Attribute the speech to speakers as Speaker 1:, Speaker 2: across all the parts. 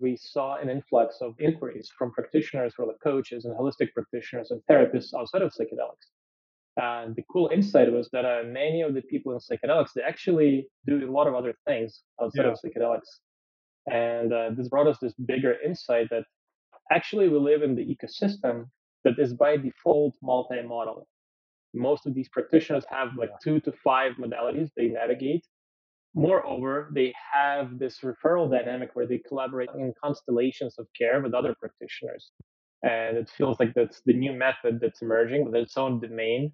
Speaker 1: we saw an influx of inquiries from practitioners, like coaches and holistic practitioners and therapists outside of psychedelics. And the cool insight was that uh, many of the people in psychedelics, they actually do a lot of other things outside yeah. of psychedelics. And uh, this brought us this bigger insight that actually we live in the ecosystem that is by default multi-model. Most of these practitioners have like two to five modalities they navigate. Moreover, they have this referral dynamic where they collaborate in constellations of care with other practitioners. And it feels like that's the new method that's emerging with its own domain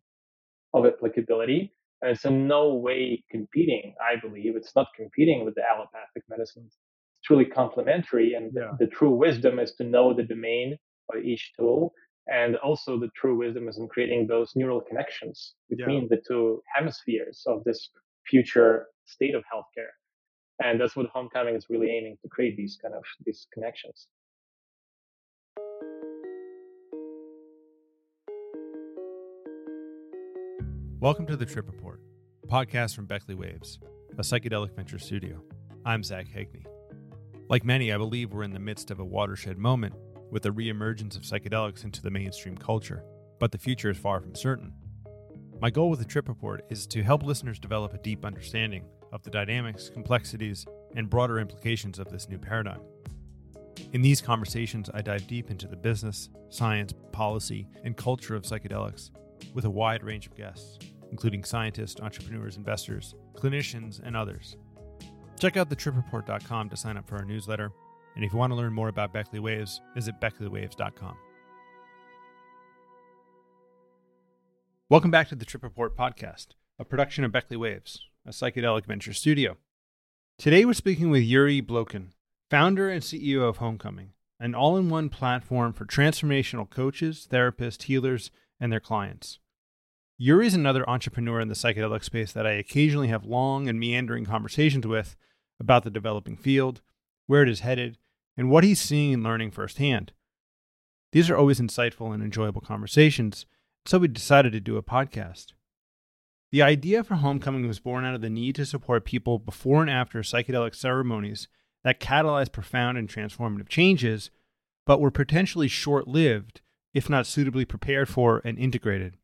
Speaker 1: of applicability. And it's in no way competing, I believe. It's not competing with the allopathic medicines. It's truly complementary. And yeah. the, the true wisdom is to know the domain of each tool and also the true wisdom is in creating those neural connections between yeah. the two hemispheres of this future state of healthcare. And that's what homecoming is really aiming to create these kind of these connections.
Speaker 2: Welcome to the Trip Report, podcast from Beckley Waves, a psychedelic venture studio. I'm Zach Haigney. Like many, I believe we're in the midst of a watershed moment with the reemergence of psychedelics into the mainstream culture, but the future is far from certain. My goal with the Trip Report is to help listeners develop a deep understanding of the dynamics, complexities, and broader implications of this new paradigm. In these conversations, I dive deep into the business, science, policy, and culture of psychedelics with a wide range of guests, including scientists, entrepreneurs, investors, clinicians, and others. Check out thetripreport.com to sign up for our newsletter and if you want to learn more about Beckley Waves, visit beckleywaves.com. Welcome back to the Trip Report podcast, a production of Beckley Waves, a psychedelic venture studio. Today we're speaking with Yuriy Blokhin, founder and CEO of Homecoming, an all in one platform for transformational coaches, therapists, healers, and their clients. Yuriy is another entrepreneur in the psychedelic space that I occasionally have long and meandering conversations with about the developing field, where it is headed, and what he's seeing and learning firsthand. These are always insightful and enjoyable conversations, so we decided to do a podcast. The idea for Homecoming was born out of the need to support people before and after psychedelic ceremonies that catalyze profound and transformative changes, but were potentially short lived if not suitably prepared for and integrated.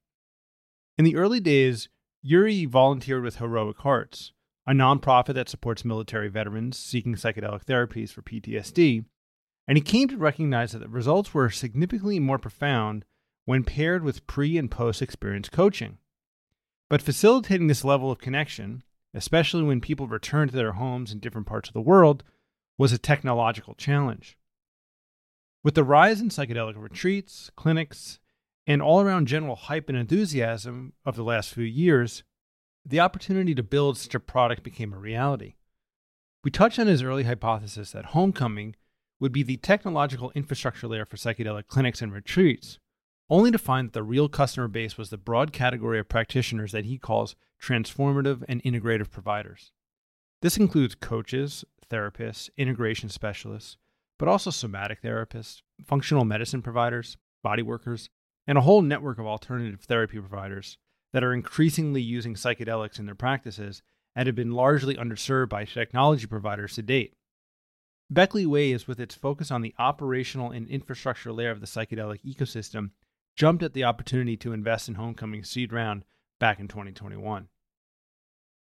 Speaker 2: In the early days, Yuriy volunteered with Heroic Hearts, a nonprofit that supports military veterans seeking psychedelic therapies for PTSD, and he came to recognize that the results were significantly more profound when paired with pre and post experience coaching. But facilitating this level of connection, especially when people return to their homes in different parts of the world, was a technological challenge. With the rise in psychedelic retreats, clinics, and all around general hype and enthusiasm of the last few years, the opportunity to build such a product became a reality. We touched on his early hypothesis that Homecoming would be the technological infrastructure layer for psychedelic clinics and retreats, only to find that the real customer base was the broad category of practitioners that he calls transformative and integrative providers. This includes coaches, therapists, integration specialists, but also somatic therapists, functional medicine providers, body workers, and a whole network of alternative therapy providers that are increasingly using psychedelics in their practices and have been largely underserved by technology providers to date. Beckley Waves with its focus on the operational and infrastructure layer of the psychedelic ecosystem, jumped at the opportunity to invest in Homecoming's seed round back in 2021.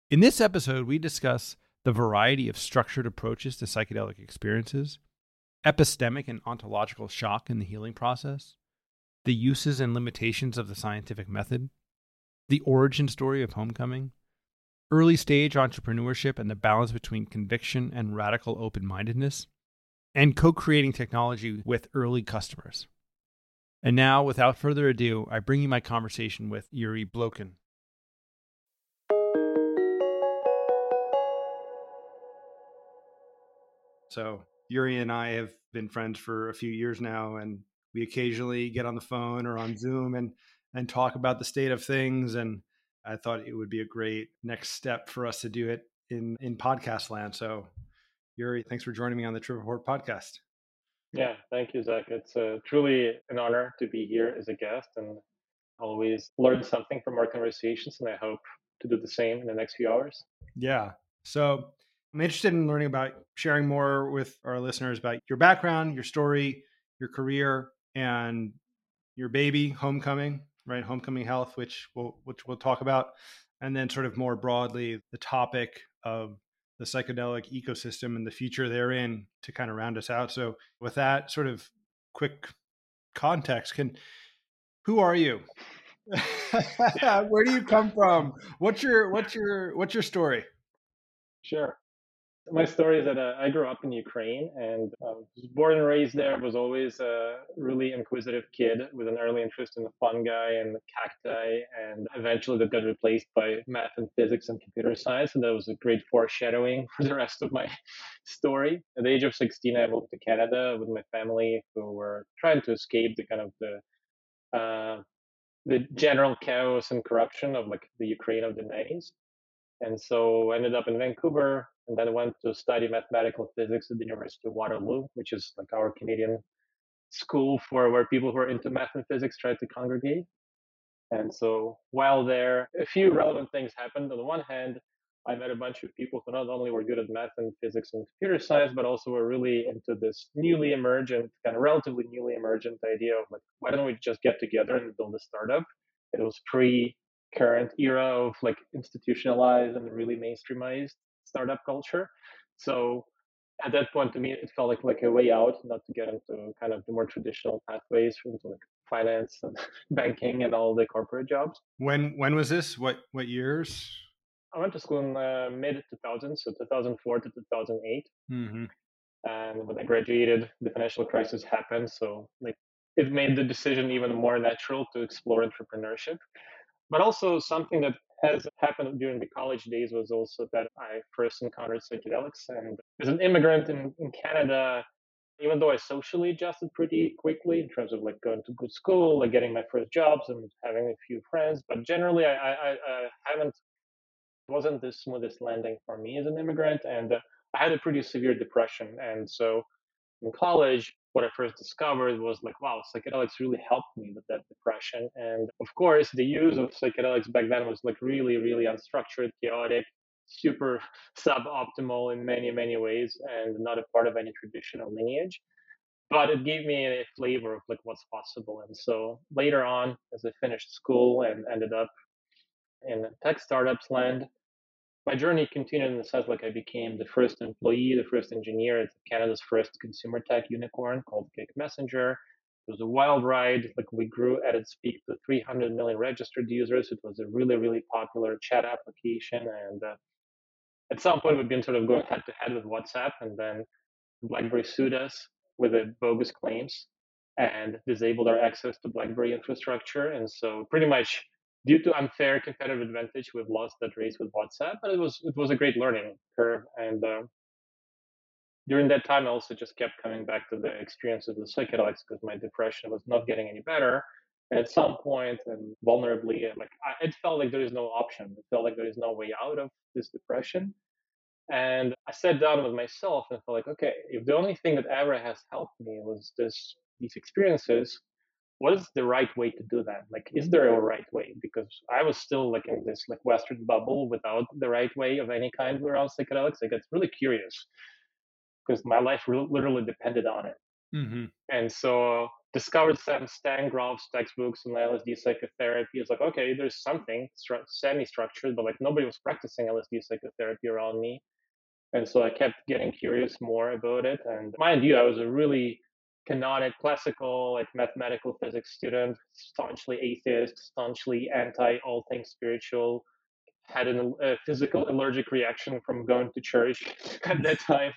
Speaker 2: In this episode, we discuss the variety of structured approaches to psychedelic experiences, epistemic and ontological shock in the healing process, the uses and limitations of the scientific method, the origin story of homecoming, early stage entrepreneurship and the balance between conviction and radical open mindedness, and co creating technology with early customers. And now, without further ado, I bring you my conversation with Yuriy Blokhin. So, Yuriy and I have been friends for a few years now, and we occasionally get on the phone or on Zoom and and talk about the state of things. And I thought it would be a great next step for us to do it in in podcast land. So, Yuriy, thanks for joining me on the Trip Report podcast.
Speaker 1: Yeah, thank you, Zach. It's uh, truly an honor to be here as a guest and always learn something from our conversations. And I hope to do the same in the next few hours.
Speaker 2: Yeah. So, I'm interested in learning about sharing more with our listeners about your background, your story, your career, and your baby, Homecoming, right? Homecoming Health, which we'll which we'll talk about, and then sort of more broadly the topic of the psychedelic ecosystem and the future therein to kind of round us out. So, with that sort of quick context, can who are you? Where do you come from? What's your what's your what's your story?
Speaker 1: Sure my story is that uh, I grew up in Ukraine and was born and raised there. Was always a really inquisitive kid with an early interest in the fungi and the cacti, and eventually that got replaced by math and physics and computer science. And that was a great foreshadowing for the rest of my story. At the age of 16, I moved to Canada with my family, who were trying to escape the kind of the uh, the general chaos and corruption of like the Ukraine of the 90s. And so ended up in Vancouver and then went to study mathematical physics at the University of Waterloo, which is like our Canadian school for where people who are into math and physics try to congregate. And so while there, a few relevant things happened. On the one hand, I met a bunch of people who not only were good at math and physics and computer science, but also were really into this newly emergent, kind of relatively newly emergent idea of like, why don't we just get together and build a startup? It was pre current era of like institutionalized and really mainstreamized startup culture. So at that point, to me, it felt like like a way out, not to get into kind of the more traditional pathways into like finance and banking and all the corporate jobs.
Speaker 2: When when was this? What what years?
Speaker 1: I went to school in uh, mid 2000s, so 2004 to 2008. Mm-hmm. And when I graduated, the financial crisis happened. So like it made the decision even more natural to explore entrepreneurship. But also something that has happened during the college days was also that I first encountered psychedelics. And as an immigrant in, in Canada, even though I socially adjusted pretty quickly in terms of like going to good school, like getting my first jobs and having a few friends, but generally I, I, I haven't wasn't the smoothest landing for me as an immigrant, and I had a pretty severe depression. And so in college, what I first discovered was like, wow, psychedelics really helped me with that depression. And of course, the use of psychedelics back then was like really, really unstructured, chaotic, super suboptimal in many, many ways, and not a part of any traditional lineage. But it gave me a flavor of like what's possible. And so later on, as I finished school and ended up in tech startups land, my journey continued in the sense like I became the first employee, the first engineer at Canada's first consumer tech unicorn called Kik Messenger. It was a wild ride. Like we grew at its peak to 300 million registered users. It was a really, really popular chat application. And uh, at some point, we've been sort of going head to head with WhatsApp, and then BlackBerry sued us with bogus claims and disabled our access to BlackBerry infrastructure. And so pretty much due to unfair competitive advantage, we've lost that race with WhatsApp, but it was it was a great learning curve. And uh, during that time, I also just kept coming back to the experience of the psychedelics because my depression was not getting any better. And at some point, and vulnerably, like I, it felt like there is no option. It felt like there is no way out of this depression. And I sat down with myself and felt like, okay, if the only thing that ever has helped me was this these experiences, what is the right way to do that? Like, is there a right way? Because I was still like in this like Western bubble without the right way of any kind around psychedelics. I got really curious because my life re- literally depended on it. Mm-hmm. And so discovered some Stan Grof's textbooks on LSD psychotherapy. It's like, okay, there's something stru- semi-structured, but like nobody was practicing LSD psychotherapy around me. And so I kept getting curious more about it. And mind you, I was a really canonic classical like mathematical physics student staunchly atheist staunchly anti all things spiritual had an, a physical allergic reaction from going to church at that time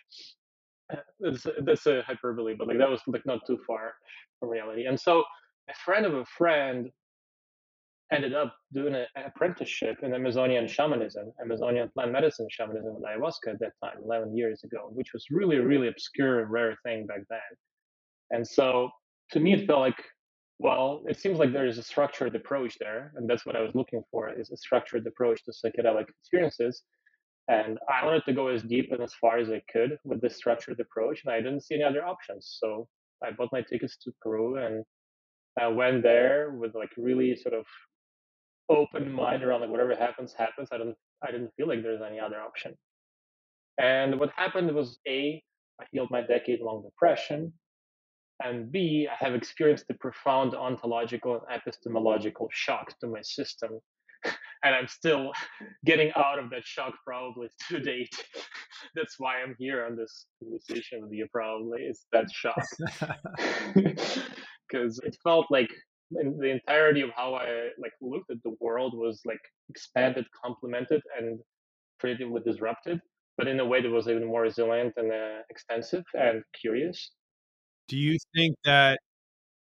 Speaker 1: uh, that's, that's a uh, hyperbole but like that was like not too far from reality and so a friend of a friend ended up doing an apprenticeship in Amazonian shamanism, Amazonian plant medicine shamanism with ayahuasca at that time, 11 years ago, which was really, really obscure, and rare thing back then. And so to me, it felt like, well, it seems like there is a structured approach there. And that's what I was looking for is a structured approach to psychedelic experiences. And I wanted to go as deep and as far as I could with this structured approach. And I didn't see any other options. So I bought my tickets to Peru and I went there with like really sort of open mind around like whatever happens, happens. I don't I didn't feel like there's any other option. And what happened was A, I healed my decade long depression. And B, I have experienced a profound ontological and epistemological shock to my system. And I'm still getting out of that shock probably to date. That's why I'm here on this conversation with you, probably. It's that shock. Because it felt like the entirety of how I like looked at the world was like expanded, complemented, and creatively disrupted, but in a way that was even more resilient and uh, extensive and curious.
Speaker 2: Do you think that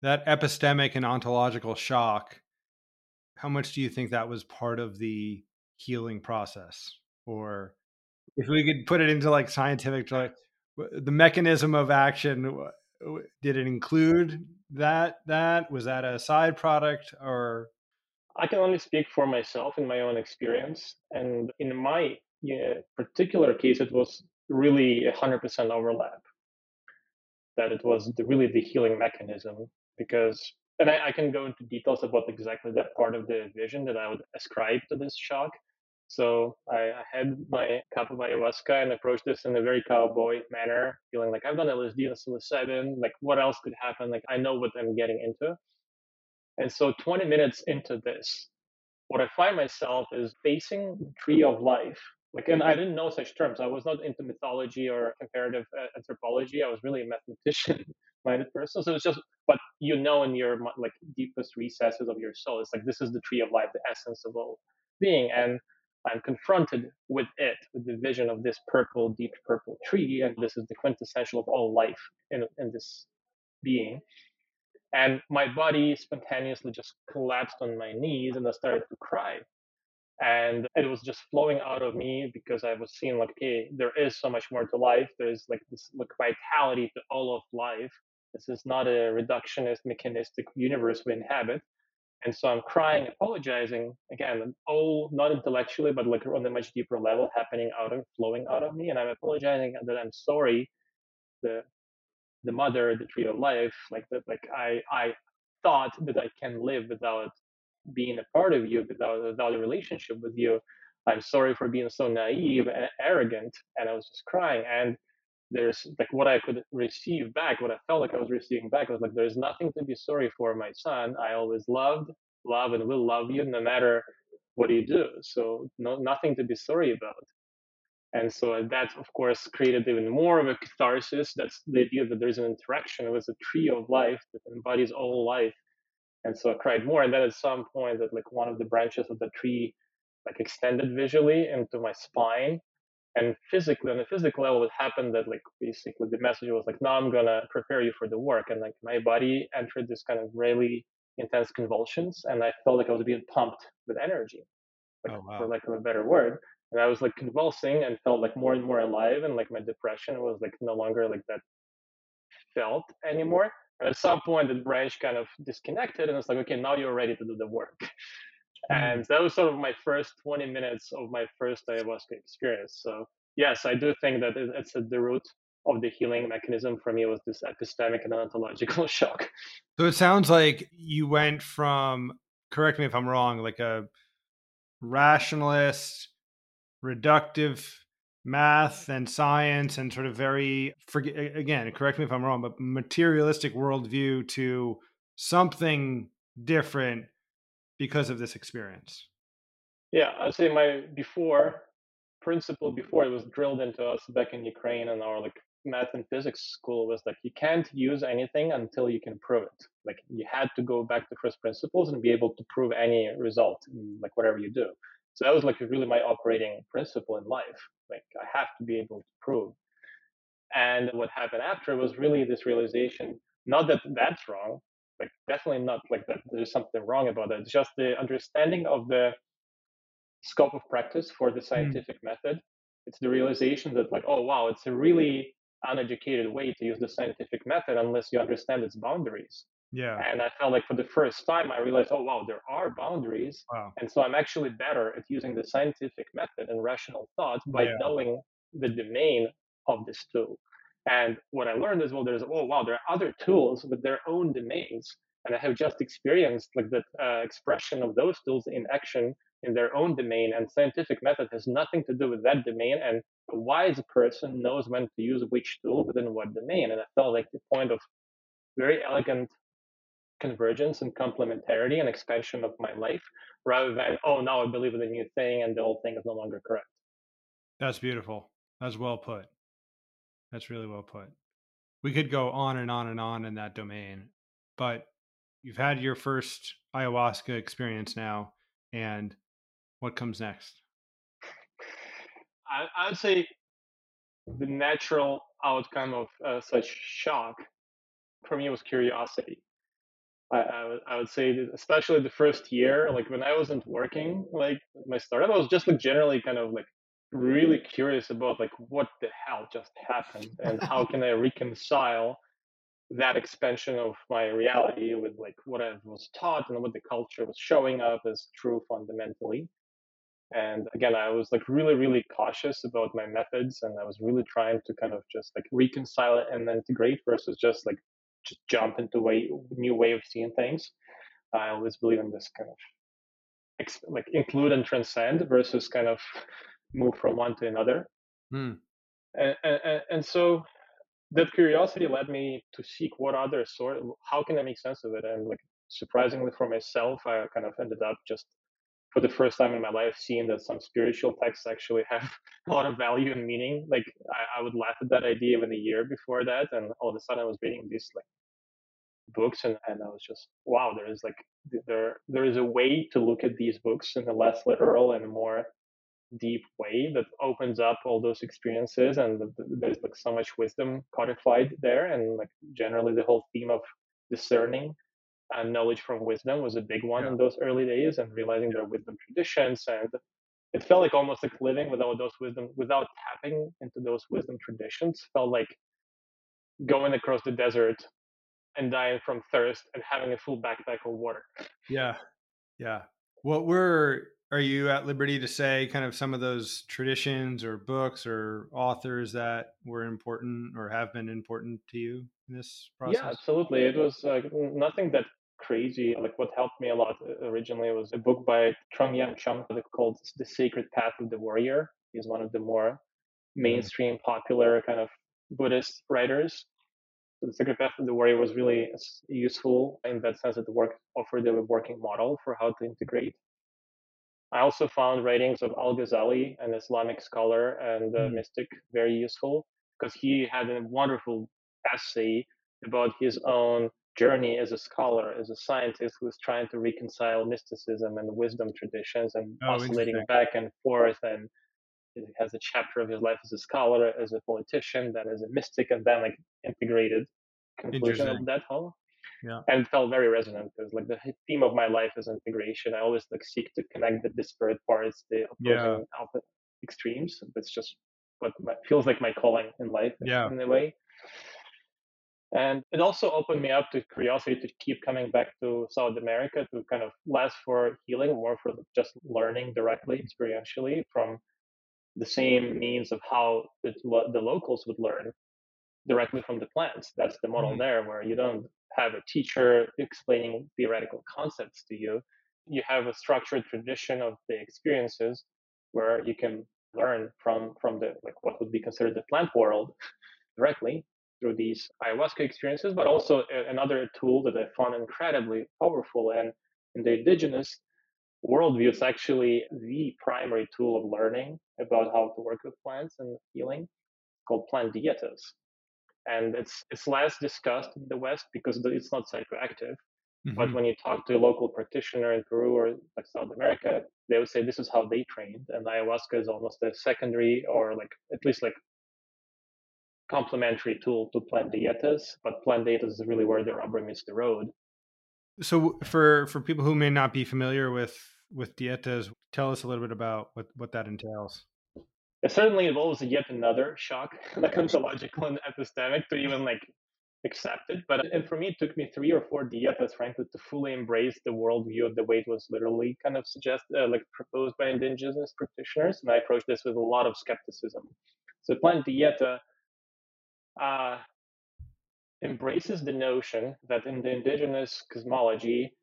Speaker 2: that epistemic and ontological shock, how much do you think that was part of the healing process? Or if we could put it into like scientific, like the mechanism of action, did it include that? That was that a side product or?
Speaker 1: I can only speak for myself in my own experience, and in my yeah, particular case, it was really 100% overlap that it was the, really the healing mechanism because and I, I, can go into details about exactly that part of the vision that I would ascribe to this shock. So I, I had my cup of ayahuasca and approached this in a very cowboy manner, feeling like I've done LSD and psilocybin. Like, what else could happen? Like, I know what I'm getting into. And so, 20 minutes into this, what I find myself is facing the tree of life like and i didn't know such terms. I was not into mythology or comparative uh, anthropology. I was really a mathematician minded person. So it's just but you know in your like deepest recesses of your soul it's like this is the tree of life the essence of all being. And i'm confronted with it with the vision of this purple deep purple tree and this is the quintessential of all life in, in this being. And my body spontaneously just collapsed on my knees and i started to cry and it was just flowing out of me because i was seeing like okay there is so much more to life. There's like this like vitality to all of life. This is not a reductionist mechanistic universe we inhabit. And so i'm crying apologizing again all not intellectually but like on a much deeper level happening out of flowing out of me and i'm apologizing that i'm sorry the the mother the tree of life like that like i i thought that i can live without being a part of you without, without a relationship with you. I'm sorry for being so naive and arrogant. And I was just crying. And there's like what I could receive back, what I felt like I was receiving back was like, there's nothing to be sorry for, my son. I always loved, love, and will love you no matter what you do. So no, nothing to be sorry about. And so uh, that, of course, created even more of a catharsis. That's the idea that there's an interaction. with a tree of life that embodies all life and so I cried more. And then at some point, that like one of the branches of the tree like extended visually into my spine. And physically, on a physical level, it happened that like basically the message was like, now I'm gonna prepare you for the work. And like my body entered this kind of really intense convulsions, and I felt like I was being pumped with energy, like, oh, wow. for like a better word. And I was like convulsing and felt like more and more alive, and like my depression was like no longer like that felt anymore at some point the branch kind of disconnected and it's like okay now you're ready to do the work. Mm. and that was sort of my first 20 minutes of my first ayahuasca experience. So yes i do think that it's at the root of the healing mechanism for me was this epistemic and ontological shock.
Speaker 2: So it sounds like you went from correct me if i'm wrong like a rationalist reductive math and science and sort of very forget again correct me if i'm wrong but materialistic worldview to something different because of this experience.
Speaker 1: Yeah i'd say my before principle before it was drilled into us back in ukraine and our like math and physics school was like you can't use anything until you can prove it. Like you had to go back to first principles and be able to prove any result like whatever you do so that was like really my operating principle in life. Like I have to be able to prove. And what happened after was really this realization, not that that's wrong, like definitely not like that there's something wrong about it. It's just the understanding of the scope of practice for the hmm. scientific mm. method. It's the realization that like, oh wow, it's a really uneducated way to use the scientific method unless you understand its boundaries.
Speaker 2: Yeah.
Speaker 1: And I felt like for the first time, I realized, oh, wow, there are boundaries.
Speaker 2: Wow.
Speaker 1: And so I'm actually better at using the scientific method and rational thought by yeah. knowing the domain of this tool. And what I learned is, well, there's, oh, wow, there are other tools with their own domains. And I have just experienced like the uh, expression of those tools in action in their own domain, and scientific method has nothing to do with that domain. And a wise person knows when to use which tool within what domain. And I felt like the point of very elegant convergence and complementarity and expansion of my life rather than, oh, now I believe in a new thing and the old thing is no longer correct.
Speaker 2: That's beautiful. That's well put. That's really well put. We could go on and on and on in that domain, but you've had your first ayahuasca experience now, and what comes next?
Speaker 1: I, I would say the natural outcome of uh, such shock for me was curiosity. I, I, would, I would say, especially the first year, like when I wasn't working, like my startup, I was just like generally kind of like really curious about like what the hell just happened and how can I reconcile that expansion of my reality with like what I was taught and what the culture was showing up as true fundamentally. And again, I was like really, really cautious about my methods and I was really trying to kind of just like reconcile it and integrate versus just like just jump into a new way of seeing things. I always believe in this kind of like include and transcend versus kind of move from one to another. Hmm. And, and, and so that curiosity led me to seek what other sort, how can I make sense of it? And like surprisingly for myself, I kind of ended up just for the first time in my life seeing that some spiritual texts actually have a lot of value and meaning. Like I, I would laugh at that idea even a year before that, and all of a sudden I was reading these like books, and, and I was just wow, there is like there there is a way to look at these books in a less literal and more deep way that opens up all those experiences and there's like so much wisdom codified there and like generally the whole theme of discerning and knowledge from wisdom was a big one yeah. in those early days and realizing their wisdom traditions and it felt like almost like living without those wisdom without tapping into those wisdom traditions felt like going across the desert and dying from thirst and having a full backpack of water
Speaker 2: yeah yeah what were are you at liberty to say kind of some of those traditions or books or authors that were important or have been important to you in this process?
Speaker 1: Yeah, absolutely. It was uh, nothing that crazy. Like what helped me a lot uh, originally was a book by Trung Hyang Chung called The Sacred Path of the Warrior. He's one of the more mm-hmm. mainstream, popular kind of Buddhist writers. So the Sacred Path of the Warrior was really useful in that sense that the work offered a working model for how to integrate I also found writings of Al Ghazali, an Islamic scholar and mm. mystic, very useful because he had a wonderful essay about his own journey as a scholar, as a scientist who was trying to reconcile mysticism and wisdom traditions and oh, oscillating back and forth. And he has a chapter of his life as a scholar, as a politician, then as a mystic, and then like integrated conclusion of that whole
Speaker 2: yeah.
Speaker 1: and felt very resonant because like the theme of my life is integration. I always like seek to connect the disparate parts, the opposing yeah. extremes. That's just what my, feels like my calling in life
Speaker 2: yeah.
Speaker 1: in a way. And it also opened me up to curiosity to keep coming back to South America to kind of less for healing, more for just learning directly, mm-hmm. experientially from the same means of how the, the locals would learn directly from the plants. That's the model mm-hmm. there, where you don't have a teacher explaining theoretical concepts to you. You have a structured tradition of the experiences where you can learn from from the like what would be considered the plant world directly through these ayahuasca experiences, but also another tool that I found incredibly powerful and in the indigenous worldview, is actually the primary tool of learning about how to work with plants and healing called plant dietas and it's it's less discussed in the West because it's not psychoactive. Mm-hmm. But when you talk to a local practitioner in Peru or like South America, they would say this is how they trained, and ayahuasca is almost a secondary or like at least like complementary tool to plant dietas. But plant dietas is really where the rubber meets the road.
Speaker 2: So for for people who may not be familiar with with dietas, tell us a little bit about what what that entails
Speaker 1: it certainly involves yet another shock, like logical and epistemic, to even like accept it. But and for me, it took me three or four dietas, frankly, to fully embrace the worldview of the way it was literally kind of suggested, uh, like proposed by indigenous practitioners. And I approached this with a lot of skepticism. So Plant Dieta uh, embraces the notion that in the indigenous cosmology,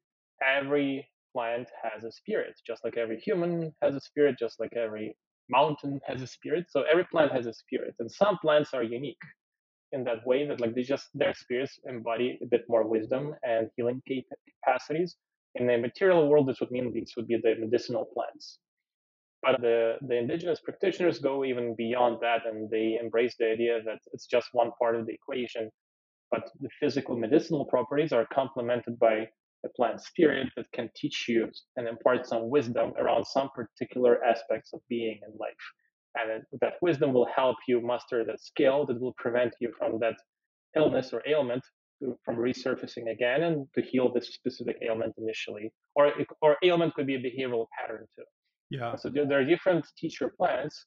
Speaker 1: every plant has a spirit, just like every human has a spirit, just like every mountain has a spirit. So every plant has a spirit, and some plants are unique in that way that like they just their spirits embody a bit more wisdom and healing capacities. In the material world, this would mean these would be the medicinal plants. But the, the indigenous practitioners go even beyond that and they embrace the idea that it's just one part of the equation. But the physical medicinal properties are complemented by a plant spirit that can teach you and impart some wisdom around some particular aspects of being and life. And that wisdom will help you master that skill that will prevent you from that illness or ailment from resurfacing again and to heal this specific ailment initially. Or or ailment could be a behavioral pattern too.
Speaker 2: Yeah.
Speaker 1: So there are different teacher plants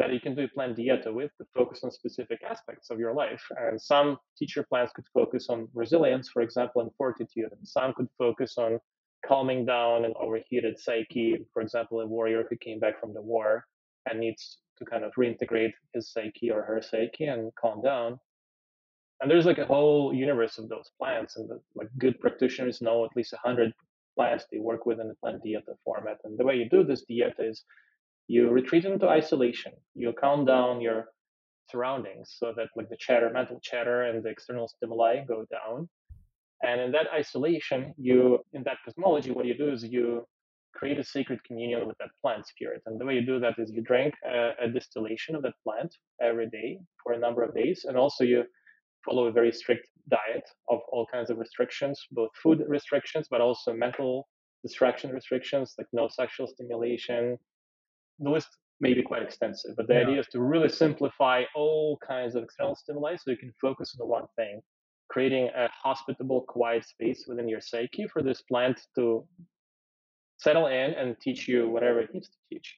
Speaker 1: that you can do a plant dieta with to focus on specific aspects of your life and some teacher plants could focus on resilience for example and fortitude and some could focus on calming down an overheated psyche for example a warrior who came back from the war and needs to kind of reintegrate his psyche or her psyche and calm down. And there's like a whole universe of those plants, and the, like good practitioners know at least a hundred plants they work with in the plant dieta format. And the way you do this dieta is you retreat into isolation. You calm down your surroundings so that like the chatter, mental chatter, and the external stimuli go down. And in that isolation, you in that cosmology, what you do is you create a sacred communion with that plant spirit. And the way you do that is you drink a, a, distillation of that plant every day for a number of days. And also you follow a very strict diet of all kinds of restrictions, both food restrictions, but also mental distraction restrictions, like no sexual stimulation. The list may be quite extensive, but the yeah. idea is to really simplify all kinds of external stimuli so you can focus on the one thing creating a hospitable, quiet space within your psyche for this plant to settle in and teach you whatever it needs to teach.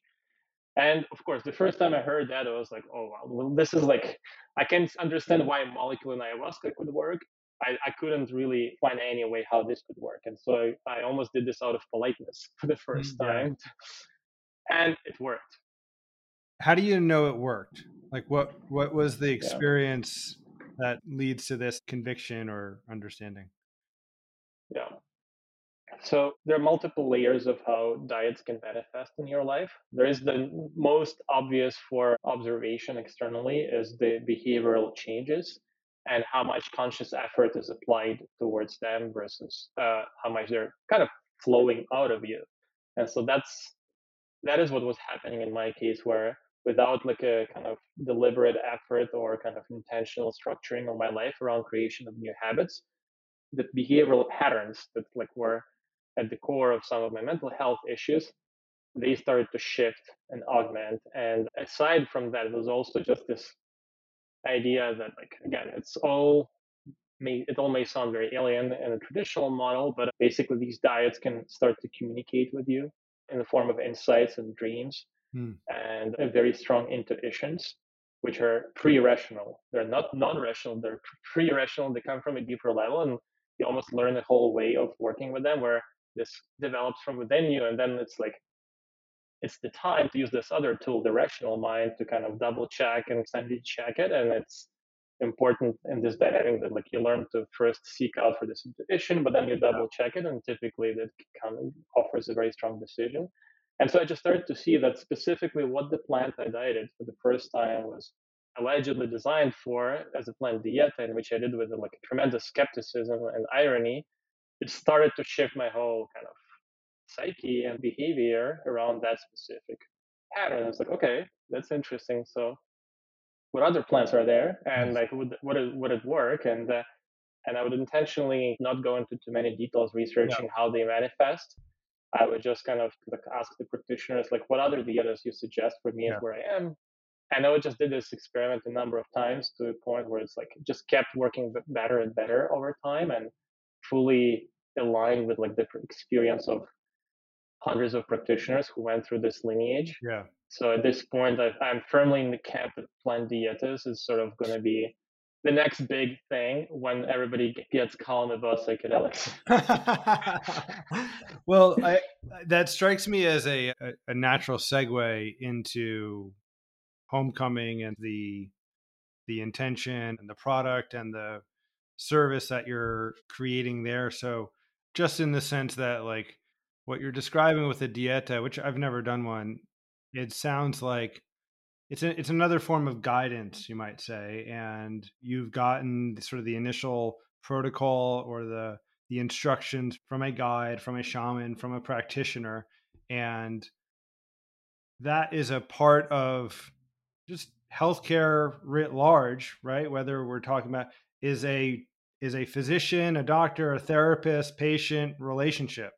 Speaker 1: And of course, the first time I heard that, I was like, oh, wow, well, this is like, I can understand why a molecule in ayahuasca could work. I, I couldn't really find any way how this could work. And so I, I almost did this out of politeness for the first mm, time. And it worked.
Speaker 2: How do you know it worked? Like what what was the experience yeah. that leads to this conviction or understanding?
Speaker 1: Yeah. So there are multiple layers of how diets can manifest in your life. There is the most obvious for observation externally is the behavioral changes and how much conscious effort is applied towards them versus uh, how much they're kind of flowing out of you. And so that's that is what was happening in my case where without like a kind of deliberate effort or kind of intentional structuring of my life around creation of new habits, the behavioral patterns that like were at the core of some of my mental health issues, they started to shift and augment. And aside from that, it was also just this idea that, like, again, it's all may it all may sound very alien in a traditional model, but basically these diets can start to communicate with you in the form of insights and dreams hmm. and very strong intuitions, which are pre-rational. They're not non-rational. They're pre-rational. They come from a deeper level, and you almost learn a whole way of working with them where this develops from within you and then it's like it's the time to use this other tool the rational mind to kind of double check and sanity check it and it's important in this dynamic that like you learn to first seek out for this intuition but then you double check it and typically that kind of offers a very strong decision and so i just started to see that specifically what the plant i dieted for the first time was allegedly designed for as a plant dieta in which i did with like a tremendous skepticism and irony it started to shift my whole kind of psyche and behavior around that specific pattern. It's like, okay, that's interesting. So, what other plants are there, and like, would would it would it work? And uh, and I would intentionally not go into too many details researching yeah. how they manifest. I would just kind of like ask the practitioners, like, what other dietas you suggest for me yeah. where I am. And I would just did this experiment a number of times to a point where it's like just kept working better and better over time and fully aligned with like the experience of hundreds of practitioners who went through this lineage.
Speaker 2: Yeah.
Speaker 1: So at this point, I, am firmly in the camp that plant dietas is sort of going to be the next big thing when everybody gets calm about psychedelics.
Speaker 2: well, I, that strikes me as a, a, a natural segue into homecoming and the the intention and the product and the service that you're creating there. So just in the sense that like what you're describing with the dieta, which I've never done one, it sounds like it's a, it's another form of guidance, you might say, and you've gotten sort of the initial protocol or the the instructions from a guide, from a shaman, from a practitioner, and that is a part of just healthcare writ large, right? Whether we're talking about is a is a physician, a doctor, a therapist, patient relationship.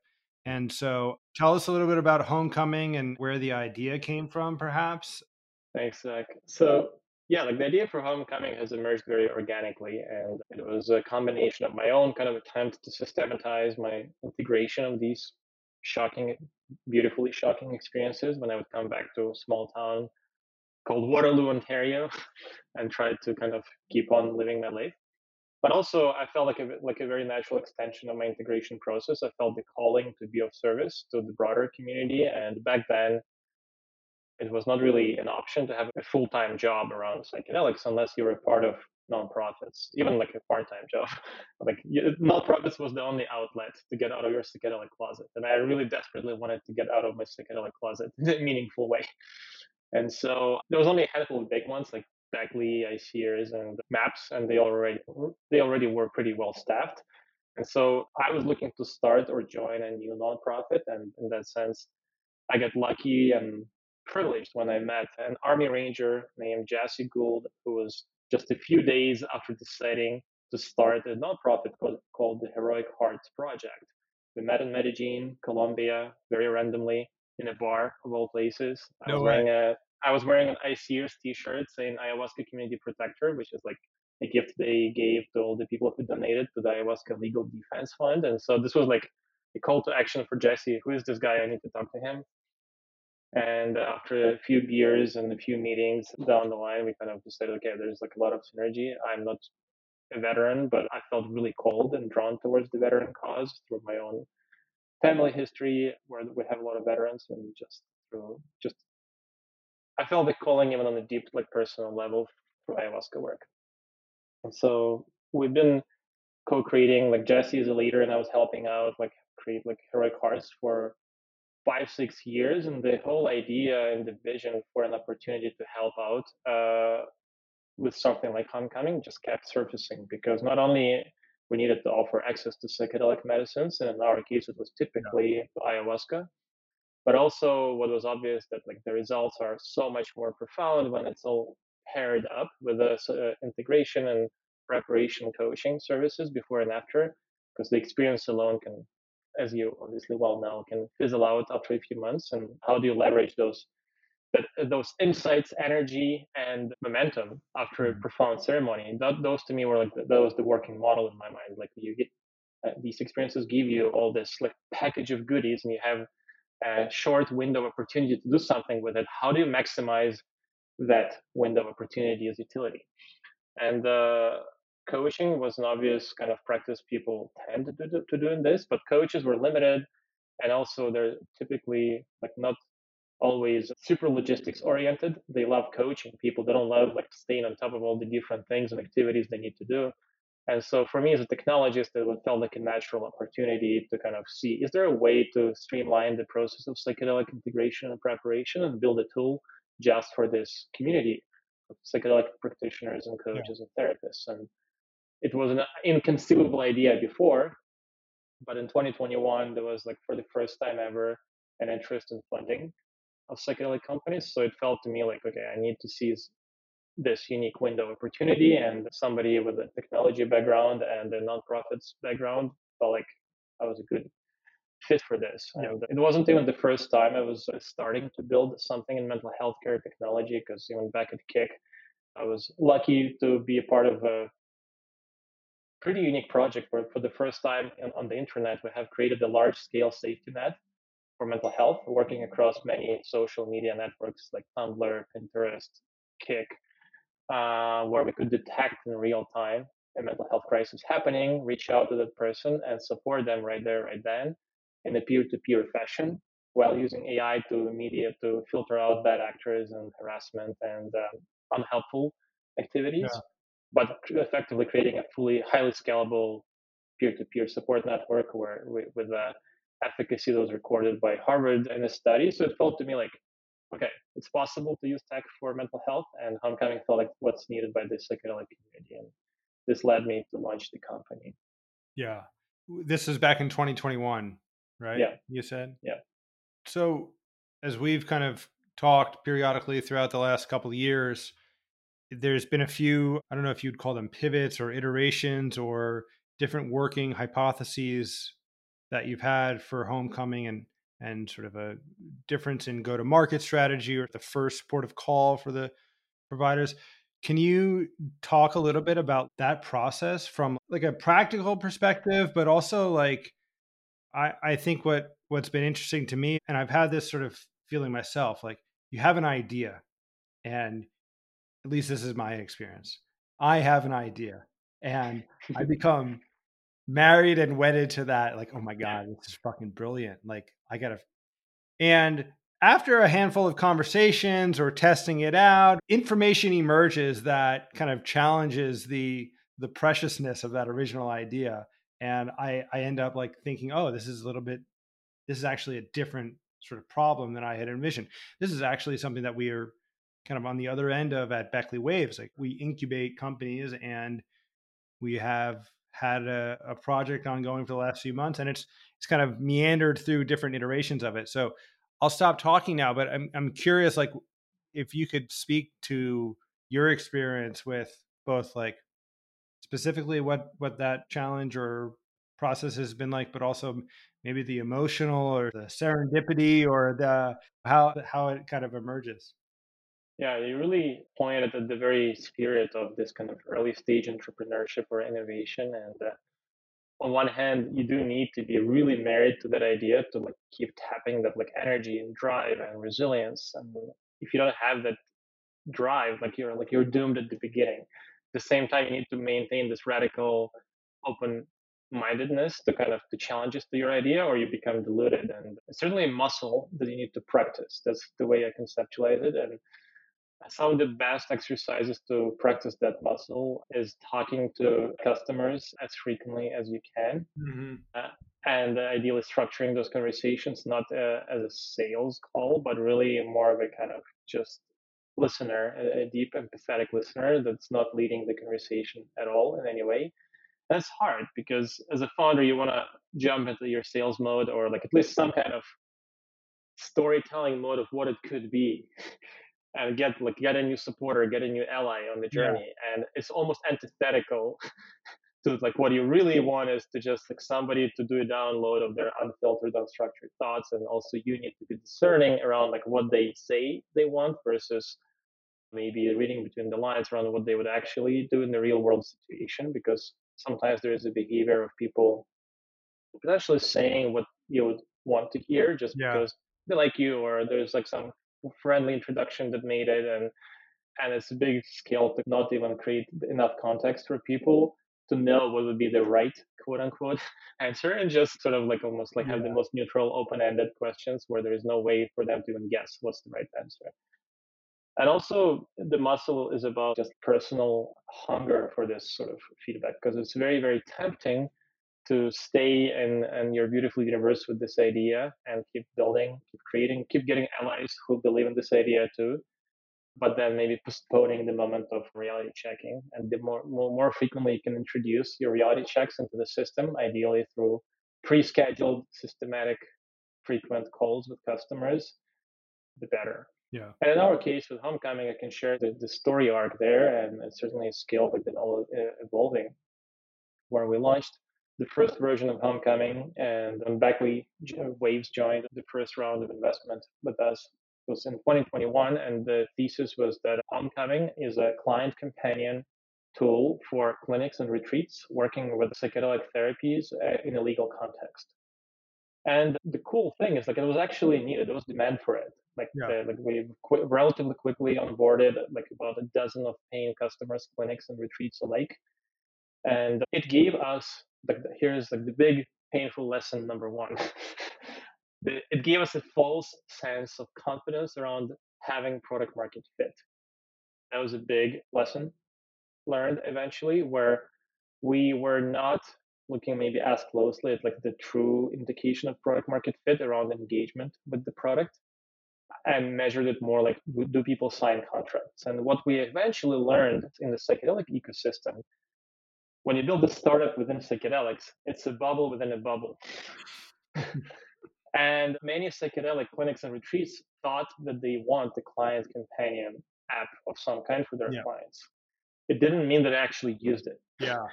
Speaker 2: And so tell us a little bit about homecoming and where the idea came from, perhaps.
Speaker 1: Thanks, Zach. So yeah, like the idea for homecoming has emerged very organically, and it was a combination of my own kind of attempt to systematize my integration of these shocking, beautifully shocking experiences when I would come back to a small town called Waterloo, Ontario, and try to kind of keep on living my life. But also, I felt like a like a very natural extension of my integration process. I felt the calling to be of service to the broader community, and back then, it was not really an option to have a full time job around psychedelics unless you were a part of nonprofits, even like a part time job. like nonprofits was the only outlet to get out of your psychedelic closet, and I really desperately wanted to get out of my psychedelic closet in a meaningful way. And so there was only a handful of big ones like Beckley, ICEERS, and Maps, and they already they already were pretty well staffed. And so I was looking to start or join a new nonprofit, and in that sense, I got lucky and privileged when I met an Army Ranger named Jesse Gould, who was just a few days after deciding to start a nonprofit called, called the Heroic Hearts Project. We met in Medellin, Colombia, very randomly in a bar of all places. I no was way. wearing a I was wearing an ICEERS t-shirt saying Ayahuasca Community Protector, which is like a gift they gave to all the people who donated to the Ayahuasca Legal Defense Fund. And so this was like a call to action for Jesse. Who is this guy? I need to talk to him. And after a few beers and a few meetings down the line, we kind of decided, okay, there's like a lot of synergy. I'm not a veteran, but I felt really cold and drawn towards the veteran cause through my own family history, where we have a lot of veterans, and just through just I felt the calling even on a deep, like personal level for ayahuasca work. And so we've been co-creating, like Jesse is a leader, and I was helping out, like create like heroic hearts for five, six years, and the whole idea and the vision for an opportunity to help out uh, with something like homecoming just kept surfacing because not only we needed to offer access to psychedelic medicines, and in our case it was typically ayahuasca, but also what was obvious that like the results are so much more profound when it's all paired up with the uh, integration and preparation coaching services before and after because the experience alone can as you obviously well know can fizzle out after a few months and how do you leverage those that those insights energy and momentum after a mm-hmm. profound ceremony that, those to me were like the, that was the working model in my mind like you get uh, these experiences give you all this like package of goodies and you have a short window of opportunity to do something with it, how do you maximize that window of opportunity as utility? And uh, coaching was an obvious kind of practice people tend to do, to do in this, but coaches were limited, and also they're typically like not always super logistics oriented. They love coaching people. They don't love like staying on top of all the different things and activities they need to do. And so for me as a technologist, it felt like a natural opportunity to kind of see, is there a way to streamline the process of psychedelic integration and preparation and build a tool just for this community of psychedelic practitioners and coaches yeah. and therapists? And it was an inconceivable idea before, but in 2021, there was like for the first time ever an interest in funding of psychedelic companies. So it felt to me like, okay, I need to seize this unique window opportunity and somebody with a technology background and a nonprofits background felt like I was a good fit for this. Yeah. And it wasn't even the first time I was uh, starting to build something in mental health care technology because even back at Kik, I was lucky to be a part of a pretty unique project where for the first time on the internet, we have created a large scale safety net for mental health, working across many social media networks like Tumblr, Pinterest, Kik, uh, where we could detect in real time a mental health crisis happening, reach out to that person and support them right there, right then in a peer-to-peer fashion while using AI to media to filter out bad actors and harassment and um, unhelpful activities, yeah. but effectively creating a fully highly scalable peer-to-peer support network where with uh, efficacy that was recorded by Harvard in a study. So it felt to me like, okay, it's possible to use tech for mental health, and Homecoming felt like what's needed by the psychedelic community, and this led me to launch the company.
Speaker 2: Yeah, this is back in 2021, right?
Speaker 1: Yeah,
Speaker 2: you said.
Speaker 1: Yeah.
Speaker 2: So as we've kind of talked periodically throughout the last couple of years, there's been a few, I don't know if you'd call them pivots or iterations or different working hypotheses that you've had for homecoming and and sort of a difference in go to market strategy or the first port of call for the providers. Can you talk a little bit about that process from like a practical perspective, but also like I, I think what what's been interesting to me, and I've had this sort of feeling myself, like you have an idea, and at least this is my experience. I have an idea, and I become married and wedded to that. Like, oh my god, this is fucking brilliant. Like, I gotta. And after a handful of conversations or testing it out, information emerges that kind of challenges the the preciousness of that original idea and I I end up like thinking, oh, this is a little bit, this is actually a different sort of problem than I had envisioned. This is actually something that we are kind of on the other end of at Beckley Waves. Like we incubate companies and we have had a, a project ongoing for the last few months and it's it's kind of meandered through different iterations of it. So I'll stop talking now, but I'm I'm curious like if you could speak to your experience with both like specifically what what that challenge or process has been like, but also maybe the emotional or the serendipity or the how how it kind of emerges.
Speaker 1: Yeah, you really pointed at the very spirit of this kind of early stage entrepreneurship or innovation. And uh, on one hand, you do need to be really married to that idea to like keep tapping that like energy and drive and resilience. And if you don't have that drive, like you're like you're doomed at the beginning At the same time, you need to maintain this radical open mindedness to kind of the challenges to your idea or you become diluted and it's certainly a muscle that you need to practice that's the way i conceptualize it and some of the best exercises to practice that muscle is talking to customers as frequently as you can mm-hmm. uh, and ideally structuring those conversations not uh, as a sales call but really more of a kind of just listener, a, deep empathetic listener that's not leading the conversation at all in any way. That's hard because as a founder, you want to jump into your sales mode or like at least some kind of storytelling mode of what it could be and get like get a new supporter, get a new ally on the journey. Yeah. And it's almost antithetical to like what you really want is to just like somebody to do a download of their unfiltered, unstructured thoughts. And also you need to be discerning around like what they say they want versus maybe reading between the lines around what they would actually do in the real world situation because sometimes there is a behavior of people potentially saying what you would want to hear just yeah. because they like you or there's like some friendly introduction that made it and and it's a big scale to not even create enough context for people to know what would be the right quote unquote answer and just sort of like almost like yeah. have the most neutral open-ended questions where there is no way for them to even guess what's the right answer and also the muscle is about just personal hunger for this sort of feedback because it's very very tempting to stay in, in your beautiful universe with this idea and keep building keep creating keep getting allies who believe in this idea too but then maybe postponing the moment of reality checking and the more, more more frequently you can introduce your reality checks into the system ideally through pre-scheduled systematic frequent calls with customers the better
Speaker 2: yeah.
Speaker 1: And in our case with Homecoming, I can share the, the story arc there, and it's certainly a skill we've been all uh, evolving. Where we launched the first version of Homecoming, and then Beckley Waves joined the first round of investment with us. It was in 2021, and the thesis was that Homecoming is a client companion tool for clinics and retreats working with psychedelic therapies uh, in a legal context. And the cool thing is, like, it was actually needed. There was demand for it. Like, yeah. like we qu- relatively quickly onboarded like about a dozen of paying customers, clinics, and retreats alike. And it gave us here's like the big painful lesson number one. it gave us a false sense of confidence around having product market fit. That was a big lesson learned eventually, where we were not looking maybe as closely at like the true indication of product market fit around engagement with the product and measured it more like do people sign contracts and what we eventually learned in the psychedelic ecosystem when you build a startup within psychedelics it's a bubble within a bubble. And many psychedelic clinics and retreats thought that they want the client companion app of some kind for their yeah. clients. It didn't mean that they actually used it.
Speaker 2: Yeah.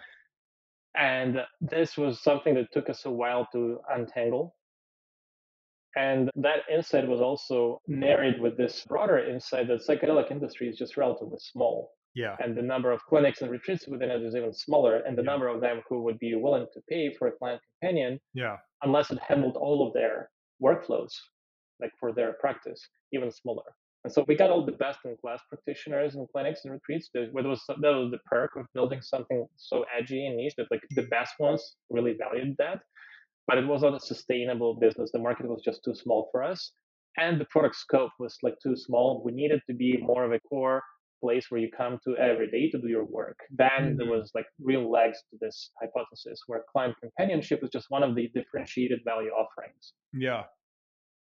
Speaker 1: And this was something that took us a while to untangle. And that insight was also married with this broader insight that psychedelic industry is just relatively small.
Speaker 2: Yeah.
Speaker 1: And the number of clinics and retreats within it is even smaller. And the yeah. number of them who would be willing to pay for a client companion,
Speaker 2: yeah,
Speaker 1: unless it handled all of their workflows, like for their practice, even smaller. And so we got all the best in class practitioners and clinics and retreats. That was that was the perk of building something so edgy and niche that like the mm-hmm. best ones really valued that but it was not a sustainable business. The market was just too small for us. And the product scope was like too small. We needed to be more of a core place where you come to every day to do your work. Then mm-hmm. there was like real legs to this hypothesis where client companionship was just one of the differentiated value offerings.
Speaker 2: Yeah.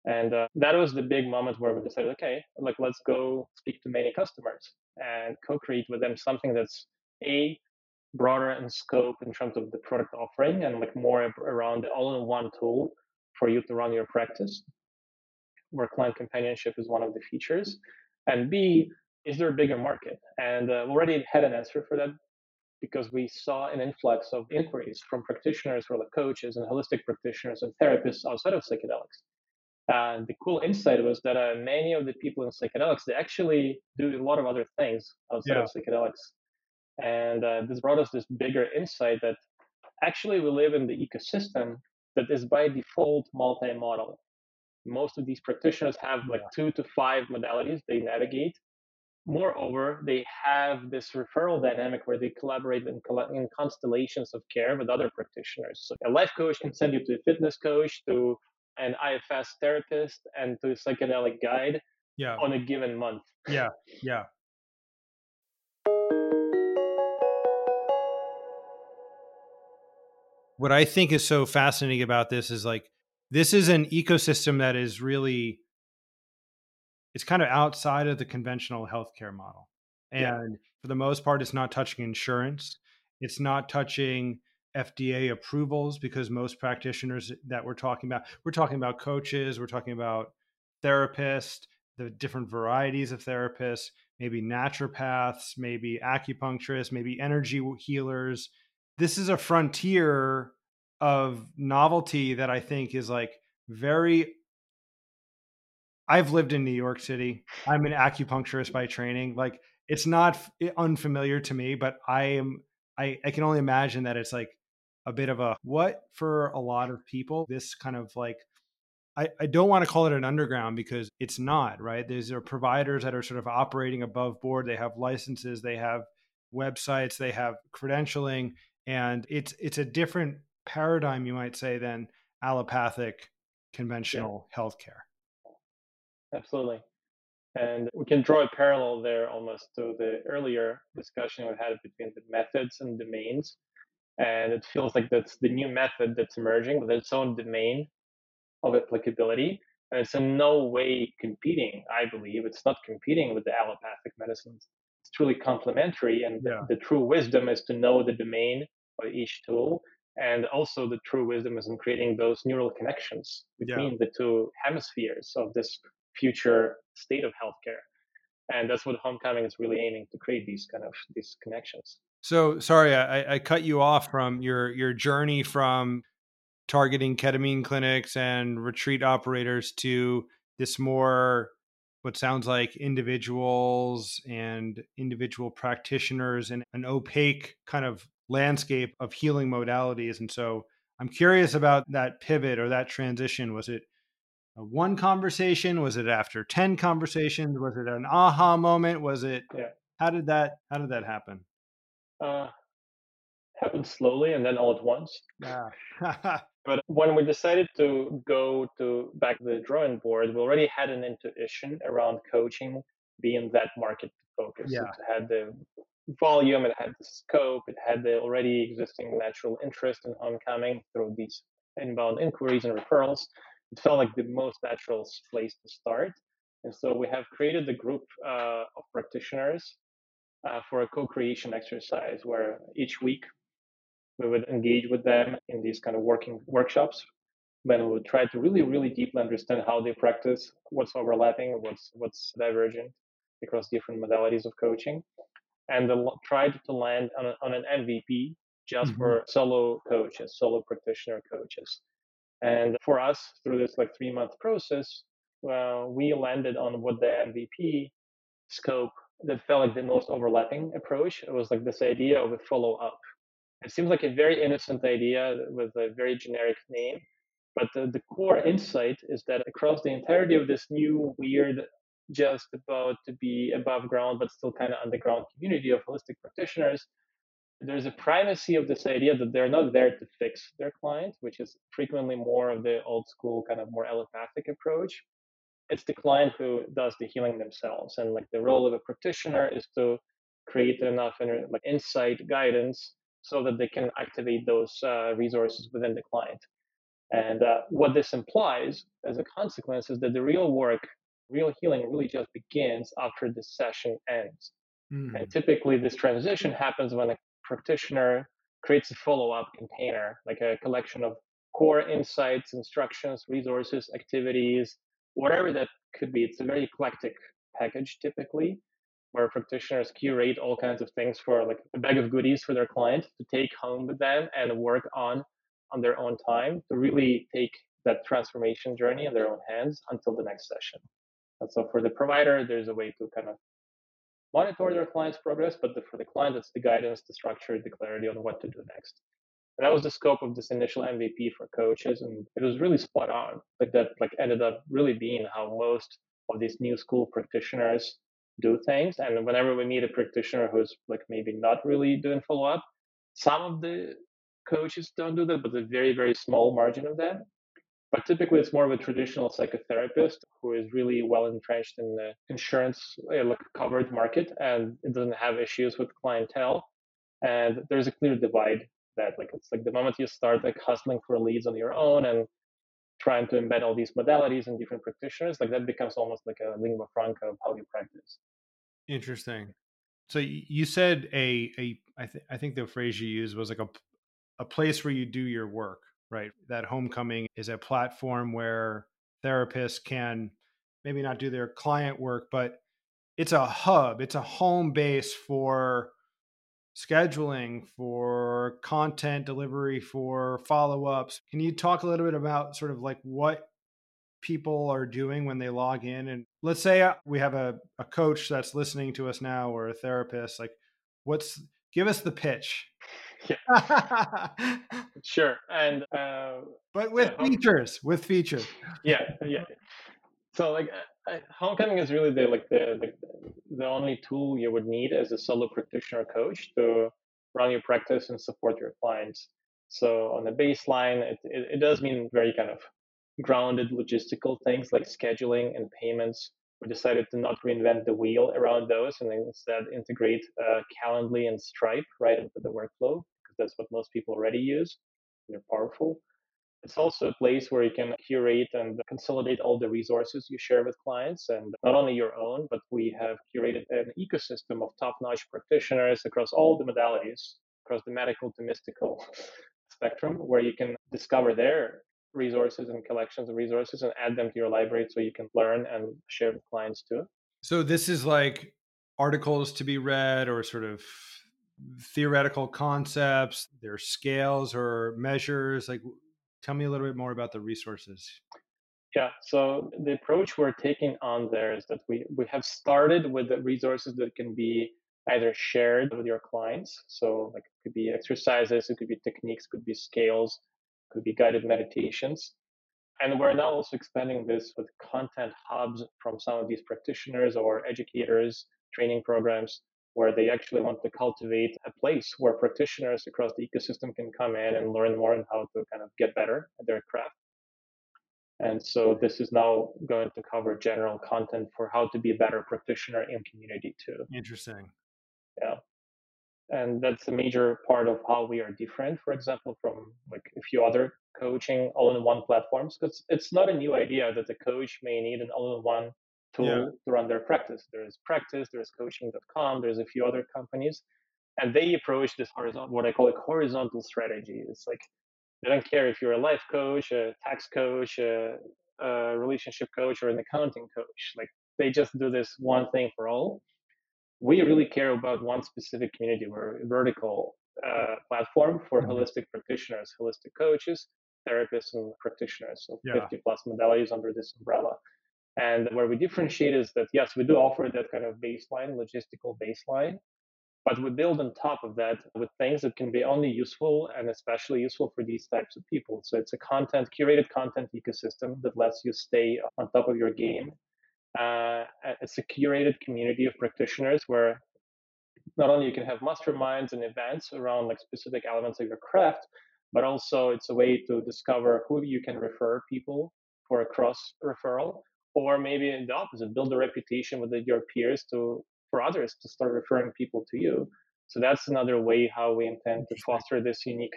Speaker 1: And uh, that was the big moment where we decided, okay, like let's go speak to many customers and co-create with them something that's a broader in scope in terms of the product offering and like more around the all-in-one tool for you to run your practice where client companionship is one of the features and b is there a bigger market and uh, already had an answer for that because we saw an influx of inquiries from practitioners or like coaches and holistic practitioners and therapists outside of psychedelics and the cool insight was that uh, many of the people in psychedelics they actually do a lot of other things outside yeah. of psychedelics and uh, this brought us this bigger insight that actually we live in the ecosystem that is by default multi-model. Most of these practitioners have like two to five modalities they navigate. Moreover, they have this referral dynamic where they collaborate in, in constellations of care with other practitioners. So a life coach can send you to a fitness coach, to an IFS therapist, and to a psychedelic guide
Speaker 2: yeah.
Speaker 1: on a given month.
Speaker 2: Yeah, yeah. what I think is so fascinating about this is like this is an ecosystem that is really it's kind of outside of the conventional healthcare model. And yeah. for the most part, it's not touching insurance. It's not touching FDA approvals because most practitioners that we're talking about, we're talking about coaches, we're talking about therapists, the different varieties of therapists, maybe naturopaths, maybe acupuncturists, maybe energy healers, this is a frontier of novelty that I think is like very I've lived in New York City. I'm an acupuncturist by training. Like it's not unfamiliar to me, but I am I, I can only imagine that it's like a bit of a what for a lot of people. This kind of like I, I don't want to call it an underground because it's not, right? These are providers that are sort of operating above board. They have licenses, they have websites, they have credentialing, and it's it's a different paradigm you might say than allopathic conventional yeah. healthcare
Speaker 1: absolutely. And we can draw a parallel there almost to the earlier discussion we had between the methods and domains. And it feels like that's the new method that's emerging with its own domain of applicability. And it's in no way competing i believe. It's not competing with the allopathic medicines. It's truly complementary and yeah. the, the, true wisdom is to know the domain of each tool. And also the true wisdom is in creating those neural connections between yeah. the two hemispheres of this future state of healthcare and that's what homecoming is really aiming to create these kind of these connections
Speaker 2: so sorry I, I cut you off from your your journey from targeting ketamine clinics and retreat operators to this more what sounds like individuals and individual practitioners and an opaque kind of landscape of healing modalities. And so I'm curious about that pivot or that transition. Was it one conversation? Was it after 10 conversations? Was it an aha moment? Was it yeah. how did that how did that happen?
Speaker 1: Uh happened slowly and then all at once.
Speaker 2: Yeah.
Speaker 1: But when we decided to go to back to the drawing board, we already had an intuition around coaching being that market focus.
Speaker 2: Yeah.
Speaker 1: It had the volume, it had the scope, it had the already existing natural interest in homecoming through these inbound inquiries and referrals. It felt like the most natural place to start. And so we have created the group uh, of practitioners uh, for a co-creation exercise where each week we would engage with them in these kind of working workshops when we would try to really, really deeply understand how they practice, what's overlapping, what's what's divergent across different modalities of coaching, and the, tried to land on, a, on an MVP just mm-hmm. for solo coaches, solo practitioner coaches. And for us, through this like three month process, well, we landed on what the MVP scope that felt like the most overlapping approach. It was like this idea of a follow up. It seems like a very innocent idea with a very generic name, but the, the core insight is that across the entirety of this new, weird, just about to be above ground, but still kind of underground community of holistic practitioners, there's a primacy of this idea that they're not there to fix their client, which is frequently more of the old school, kind of more allopathic approach. It's the client who does the healing themselves. And like the role of a practitioner is to create enough like insight, guidance, so that they can activate those uh, resources within the client. And uh, what this implies as a consequence is that the real work, real healing really just begins after the session ends. Mm. And typically, this transition happens when a practitioner creates a follow up container, like a collection of core insights, instructions, resources, activities, whatever that could be. It's a very eclectic package typically, where practitioners curate all kinds of things for like a bag of goodies for their client to take home with them and work on on their own time to really take that transformation journey in their own hands until the next session. And so for the provider, there's a way to kind of monitor their client's progress, but the, for the client, it's the guidance, the structure, the clarity on what to do next. And that was the scope of this initial MVP for coaches, and it was really spot on. Like that, like ended up really being how most of these new school practitioners do things. And whenever we meet a practitioner who's like maybe not really doing follow up, some of the coaches don't do that, but a very, very small margin of that. But typically, it's more of a traditional psychotherapist who is really well entrenched in the insurance uh, like covered market and it doesn't have issues with clientele. And there's a clear divide that, like, it's like the moment you start like hustling for leads on your own and trying to embed all these modalities and different practitioners, like that becomes almost like a lingua franca of how you practice.
Speaker 2: Interesting. So you said a a I, th- I think the phrase you used was like a a place where you do your work, right? That homecoming is a platform where therapists can maybe not do their client work, but it's a hub, it's a home base for scheduling, for content delivery, for follow ups. Can you talk a little bit about sort of like what people are doing when they log in? And let's say uh, we have a, a coach that's listening to us now or a therapist, like, what's give us the pitch
Speaker 1: yeah. sure. And uh,
Speaker 2: but with yeah, features, with features.
Speaker 1: Yeah, yeah. So like uh, homecoming is really the like the, the the only tool you would need as a solo practitioner coach to run your practice and support your clients. So on the baseline, it, it, it does mean very kind of grounded logistical things like scheduling and payments we decided to not reinvent the wheel around those and instead integrate uh, Calendly and Stripe right into the workflow because that's what most people already use. They're powerful. It's also a place where you can curate and consolidate all the resources you share with clients and not only your own, but we have curated an ecosystem of top notch practitioners across all the modalities, across the medical to mystical spectrum, where you can discover their resources and collections of resources and add them to your library so you can learn and share with clients too.
Speaker 2: So this is like articles to be read or sort of theoretical concepts, their scales or measures. Like tell me a little bit more about the resources.
Speaker 1: Yeah, so the approach we're taking on there is that we, we have started with the resources that can be either shared with your clients. So like it could be exercises, it could be techniques, could be scales, could be guided meditations. And we're now also expanding this with content hubs from some of these practitioners or educators, training programs, where they actually want to cultivate a place where practitioners across the ecosystem can come in and learn more on how to kind of get better at their craft. And so this is now going to cover general content for how to be a better practitioner in community too.
Speaker 2: Interesting.
Speaker 1: Yeah. and that's a major part of how we are different for example from like a few other coaching all-in-one platforms because it's not a new idea that the coach may need an all-in-one tool yeah. to run their practice there's practice there's coaching.com there's a few other companies and they approach this horizontal what i call a horizontal strategy it's like they don't care if you're a life coach a tax coach a, a relationship coach or an accounting coach like they just do this one thing for all we really care about one specific community. We're a vertical uh, platform for mm-hmm. holistic practitioners, holistic coaches, therapists, and practitioners. So yeah. 50 plus modalities under this umbrella. And where we differentiate is that, yes, we do offer that kind of baseline, logistical baseline, but we build on top of that with things that can be only useful and especially useful for these types of people. So it's a content, curated content ecosystem that lets you stay on top of your game uh, it's a curated community of practitioners where not only you can have masterminds and events around like specific elements of your craft, but also it's a way to discover who you can refer people for a cross referral, or maybe in the opposite, build a reputation with your peers to for others to start referring people to you. So that's another way how we intend to foster this unique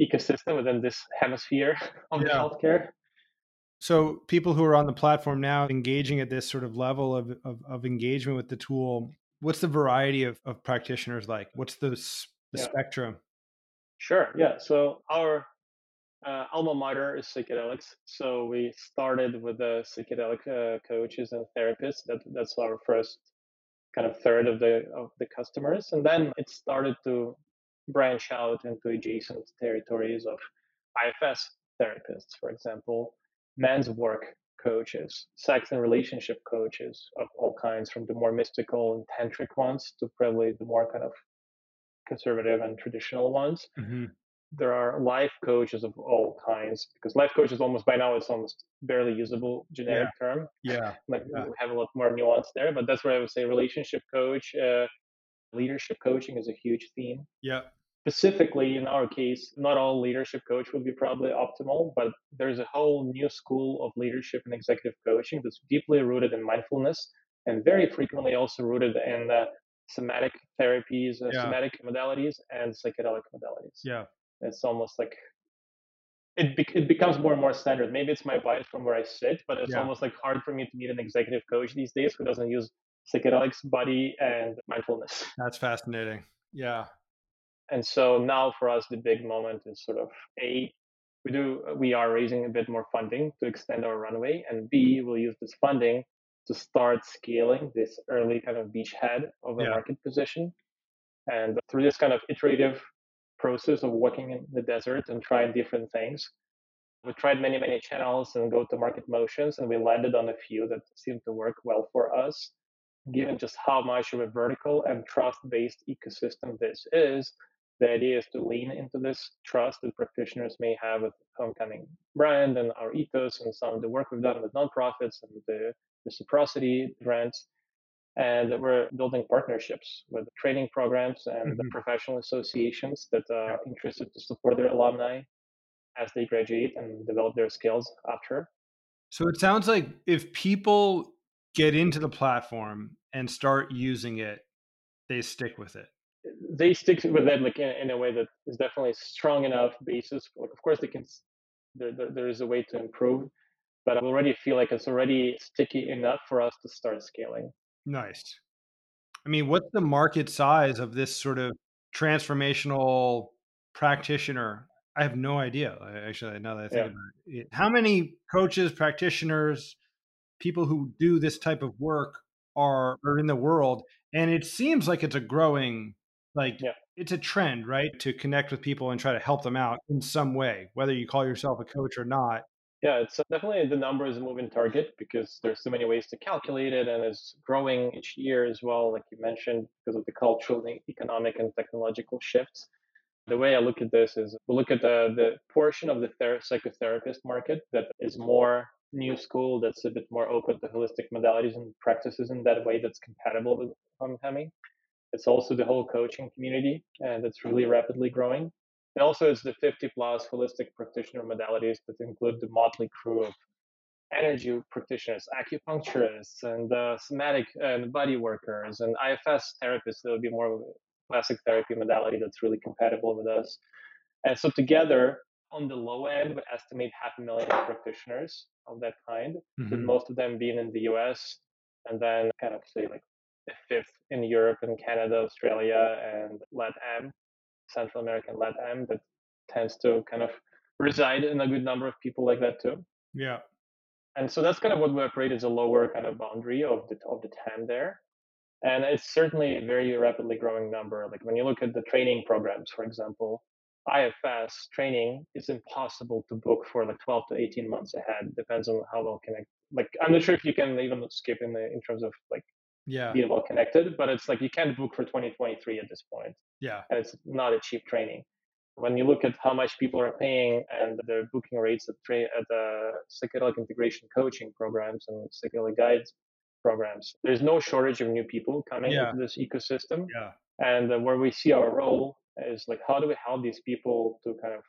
Speaker 1: ecosystem within this hemisphere of yeah. healthcare.
Speaker 2: So people who are on the platform now engaging at this sort of level of, of, of engagement with the tool, what's the variety of, of practitioners like? What's the, the yeah. spectrum?
Speaker 1: Sure. Yeah. So our uh, alma mater is psychedelics. So we started with the psychedelic uh, coaches and therapists. That that's our first kind of third of the of the customers, and then it started to branch out into adjacent territories of IFS therapists, for example, men's work coaches, sex and relationship coaches of all kinds, from the more mystical and tantric ones to probably the more kind of conservative and traditional ones. Mm-hmm. There are life coaches of all kinds because life coach is almost by now it's almost barely usable generic
Speaker 2: yeah.
Speaker 1: term.
Speaker 2: Yeah,
Speaker 1: like
Speaker 2: yeah.
Speaker 1: we have a lot more nuance there, but that's where I would say relationship coach, uh, leadership coaching is a huge theme.
Speaker 2: Yeah,
Speaker 1: specifically in our case, not all leadership coach would be probably optimal, but there's a whole new school of leadership and executive coaching that's deeply rooted in mindfulness and very frequently also rooted in uh, somatic therapies, uh, yeah. somatic modalities, and psychedelic modalities.
Speaker 2: Yeah.
Speaker 1: It's almost like it, be- it becomes more and more standard. Maybe it's my bias from where I sit, but it's yeah. almost like hard for me to meet an executive coach these days who doesn't use psychedelics, body, and mindfulness.
Speaker 2: That's fascinating. Yeah.
Speaker 1: And so now for us, the big moment is sort of A, we do we are raising a bit more funding to extend our runway, and B, we'll use this funding to start scaling this early kind of beachhead of a yeah. market position. And through this kind of iterative process of walking in the desert and trying different things, we tried many, many channels and go to market motions, and we landed on a few that seemed to work well for us. Given just how much of a vertical and trust based ecosystem this is, the idea is to lean into this trust that practitioners may have with homecoming brand and our ethos and some of the work we've done with nonprofits and the reciprocity grants and we're building partnerships with training programs and mm-hmm. professional associations that are interested to support their alumni as they graduate and develop their skills after
Speaker 2: so it sounds like if people get into the platform and start using it they stick with it
Speaker 1: they stick with that like in, in, a way that is definitely strong enough basis. Like, of course, they can. There, there, there is a way to improve, but I already feel like it's already sticky enough for us to start scaling.
Speaker 2: Nice. I mean, what's the market size of this sort of transformational practitioner? I have no idea. Uh, actually, now that I think yeah. about it, how many coaches, practitioners, people who do this type of work are are in the world? And it seems like it's a growing like yeah. it's a trend, right? To connect with people and try to help them out in some way, whether you call yourself a coach or not.
Speaker 1: Yeah, it's definitely the number is a moving target because there's so many ways to calculate it and it's growing each year as well, like you mentioned, because of the cultural, economic, and technological shifts. The way I look at this is we look at the, the portion of the ther- psychotherapist market that is more new school, that's a bit more open to holistic modalities and practices in that way that's compatible with homecoming. It's also the whole coaching community, and it's really rapidly growing. And also, it's the 50 plus holistic practitioner modalities that include the motley crew of energy practitioners, acupuncturists, and uh, somatic and body workers, and IFS therapists that would be more classic therapy modality that's really compatible with us. And so together, on the low end, we estimate half a million practitioners of that kind, mm-hmm. with most of them being in the US, and then kind of say like a fifth in Europe and Canada, Australia, and LATAM, Central America and LATAM, that tends to kind of reside in a good number of people like that too.
Speaker 2: Yeah.
Speaker 1: And so that's kind of what we operate as a lower kind of boundary of the of the TAM there. And it's certainly a very rapidly growing number. Like when you look at the training programs, for example, IFS training is impossible to book for like 12 to 18 months ahead. Depends on how well connected. Like I'm not sure if you can even skip in the in terms of like
Speaker 2: yeah
Speaker 1: being well connected, but it's like you can't book for 2023 at this point.
Speaker 2: Yeah,
Speaker 1: and it's not a cheap training. When you look at how much people are paying and their booking rates at, tra- at the psychedelic integration coaching programs and psychedelic guides programs, there's no shortage of new people coming yeah. into this ecosystem.
Speaker 2: Yeah.
Speaker 1: And uh, where we see our role is like how do we help these people to kind of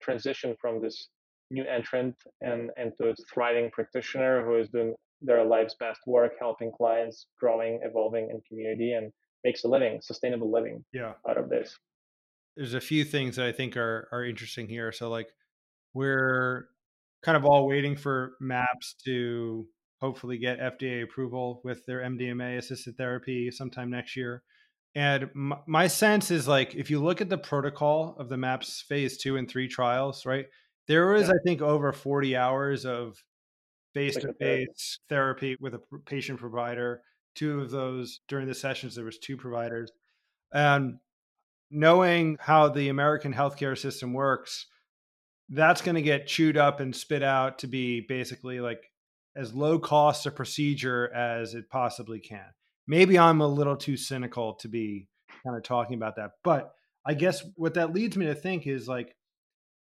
Speaker 1: transition from this new entrant and into a thriving practitioner who is doing their life's best work helping clients growing evolving in community and makes a living sustainable living
Speaker 2: yeah.
Speaker 1: out of this
Speaker 2: there's a few things that i think are are interesting here so like we're kind of all waiting for maps to hopefully get fda approval with their mdma assisted therapy sometime next year and my sense is like if you look at the protocol of the MAPS phase two and three trials, right? There was, yeah. I think, over 40 hours of face to face therapy with a patient provider. Two of those during the sessions, there was two providers. And knowing how the American healthcare system works, that's going to get chewed up and spit out to be basically like as low cost a procedure as it possibly can maybe I'm a little too cynical to be kind of talking about that. But I guess what that leads me to think is like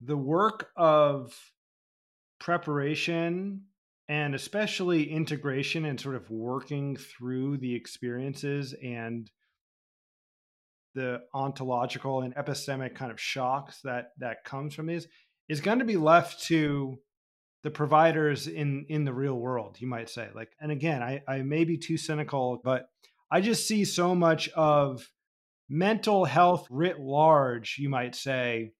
Speaker 2: the work of preparation and especially integration and sort of working through the experiences and the ontological and epistemic kind of shocks that that comes from these is going to be left to the providers in in the real world you might say like and again i i may be too cynical but i just see so much of mental health writ large you might say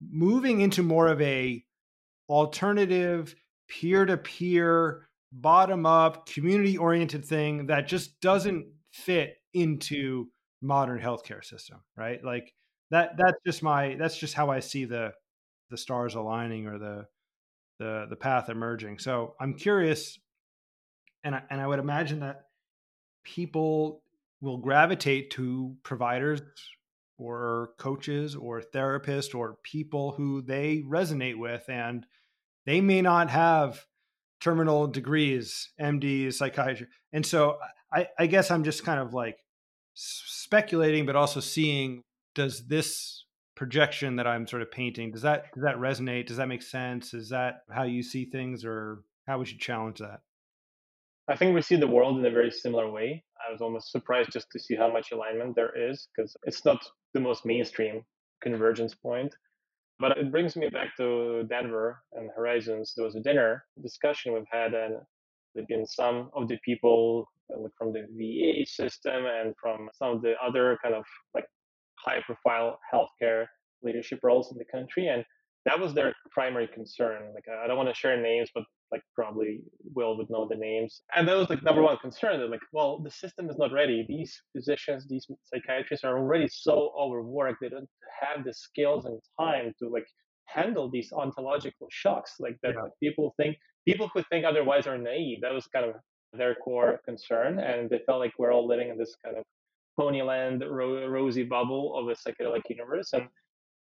Speaker 2: moving into more of a alternative peer-to-peer bottom up community oriented thing that just doesn't fit into modern healthcare system right like that that's just my that's just how i see the the stars aligning or the the the path emerging. So I'm curious, and I, and I would imagine that people will gravitate to providers or coaches or therapists or people who they resonate with, and they may not have terminal degrees, MDs, psychiatry, and so I, I guess I'm just kind of like speculating, but also seeing does this projection that I'm sort of painting. Does that does that resonate? Does that make sense? Is that how you see things, or how would you challenge that?
Speaker 1: I think we see the world in a very similar way. I was almost surprised just to see how much alignment there is because it's not the most mainstream convergence point. But it brings me back to Denver and Horizons. There was a dinner discussion we've had, and there've been some of the people from the VA system and from some of the other kind of like high profile healthcare leadership roles in the country. And that was their primary concern. Like, I don't want to share names, but like probably Will would know the names. And that was like number one concern. They're like, well, the system is not ready. These physicians, these psychiatrists are already so overworked. They don't have the skills and time to like handle these ontological shocks like that yeah. people think people who think otherwise are naive. That was kind of their core concern. And they felt like we're all living in this kind of Ponyland ro- rosy bubble of a psychedelic universe. And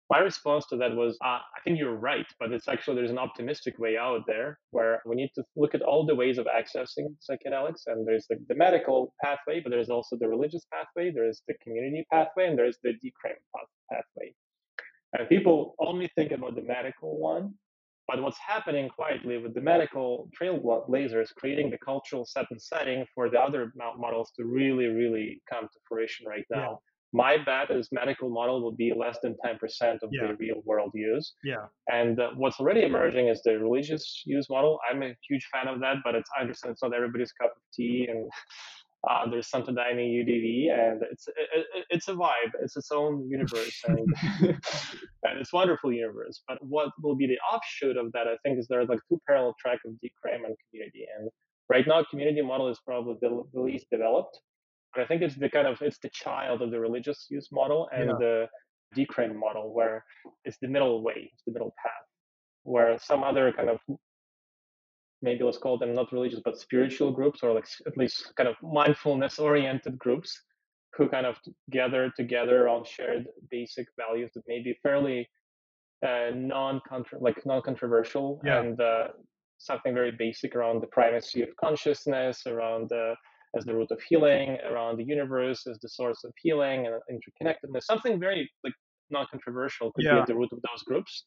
Speaker 1: my response to that was, uh, I think you're right, but it's actually there's an optimistic way out there where we need to look at all the ways of accessing psychedelics. And there's the, the medical pathway, but there's also the religious pathway, there's the community pathway, and there's the decrim pathway. And people only think about the medical one, but what's happening quietly with the medical trailblazers creating the cultural set and setting for the other models to really, really come to fruition right now. Yeah. My bet is medical model will be less than 10% of yeah. the real world use.
Speaker 2: Yeah.
Speaker 1: And uh, what's already emerging is the religious use model. I'm a huge fan of that, but it's I understand it's not everybody's cup of tea. And Uh, there's Santo Daime UDV, and it's it, it's a vibe. It's its own universe, and, and it's wonderful universe. But what will be the offshoot of that? I think is there's like two parallel track of Decrim and community, and right now community model is probably the, the least developed. But I think it's the kind of it's the child of the religious use model and yeah. the Decrim model, where it's the middle way, it's the middle path, where some other kind of maybe let's call them not religious but spiritual groups or like at least kind of mindfulness oriented groups who kind of gather together on shared basic values that may be fairly uh, non like non controversial yeah. and uh, something very basic around the primacy of consciousness around uh, as the root of healing around the universe as the source of healing and interconnectedness something very like non controversial could yeah. be at the root of those groups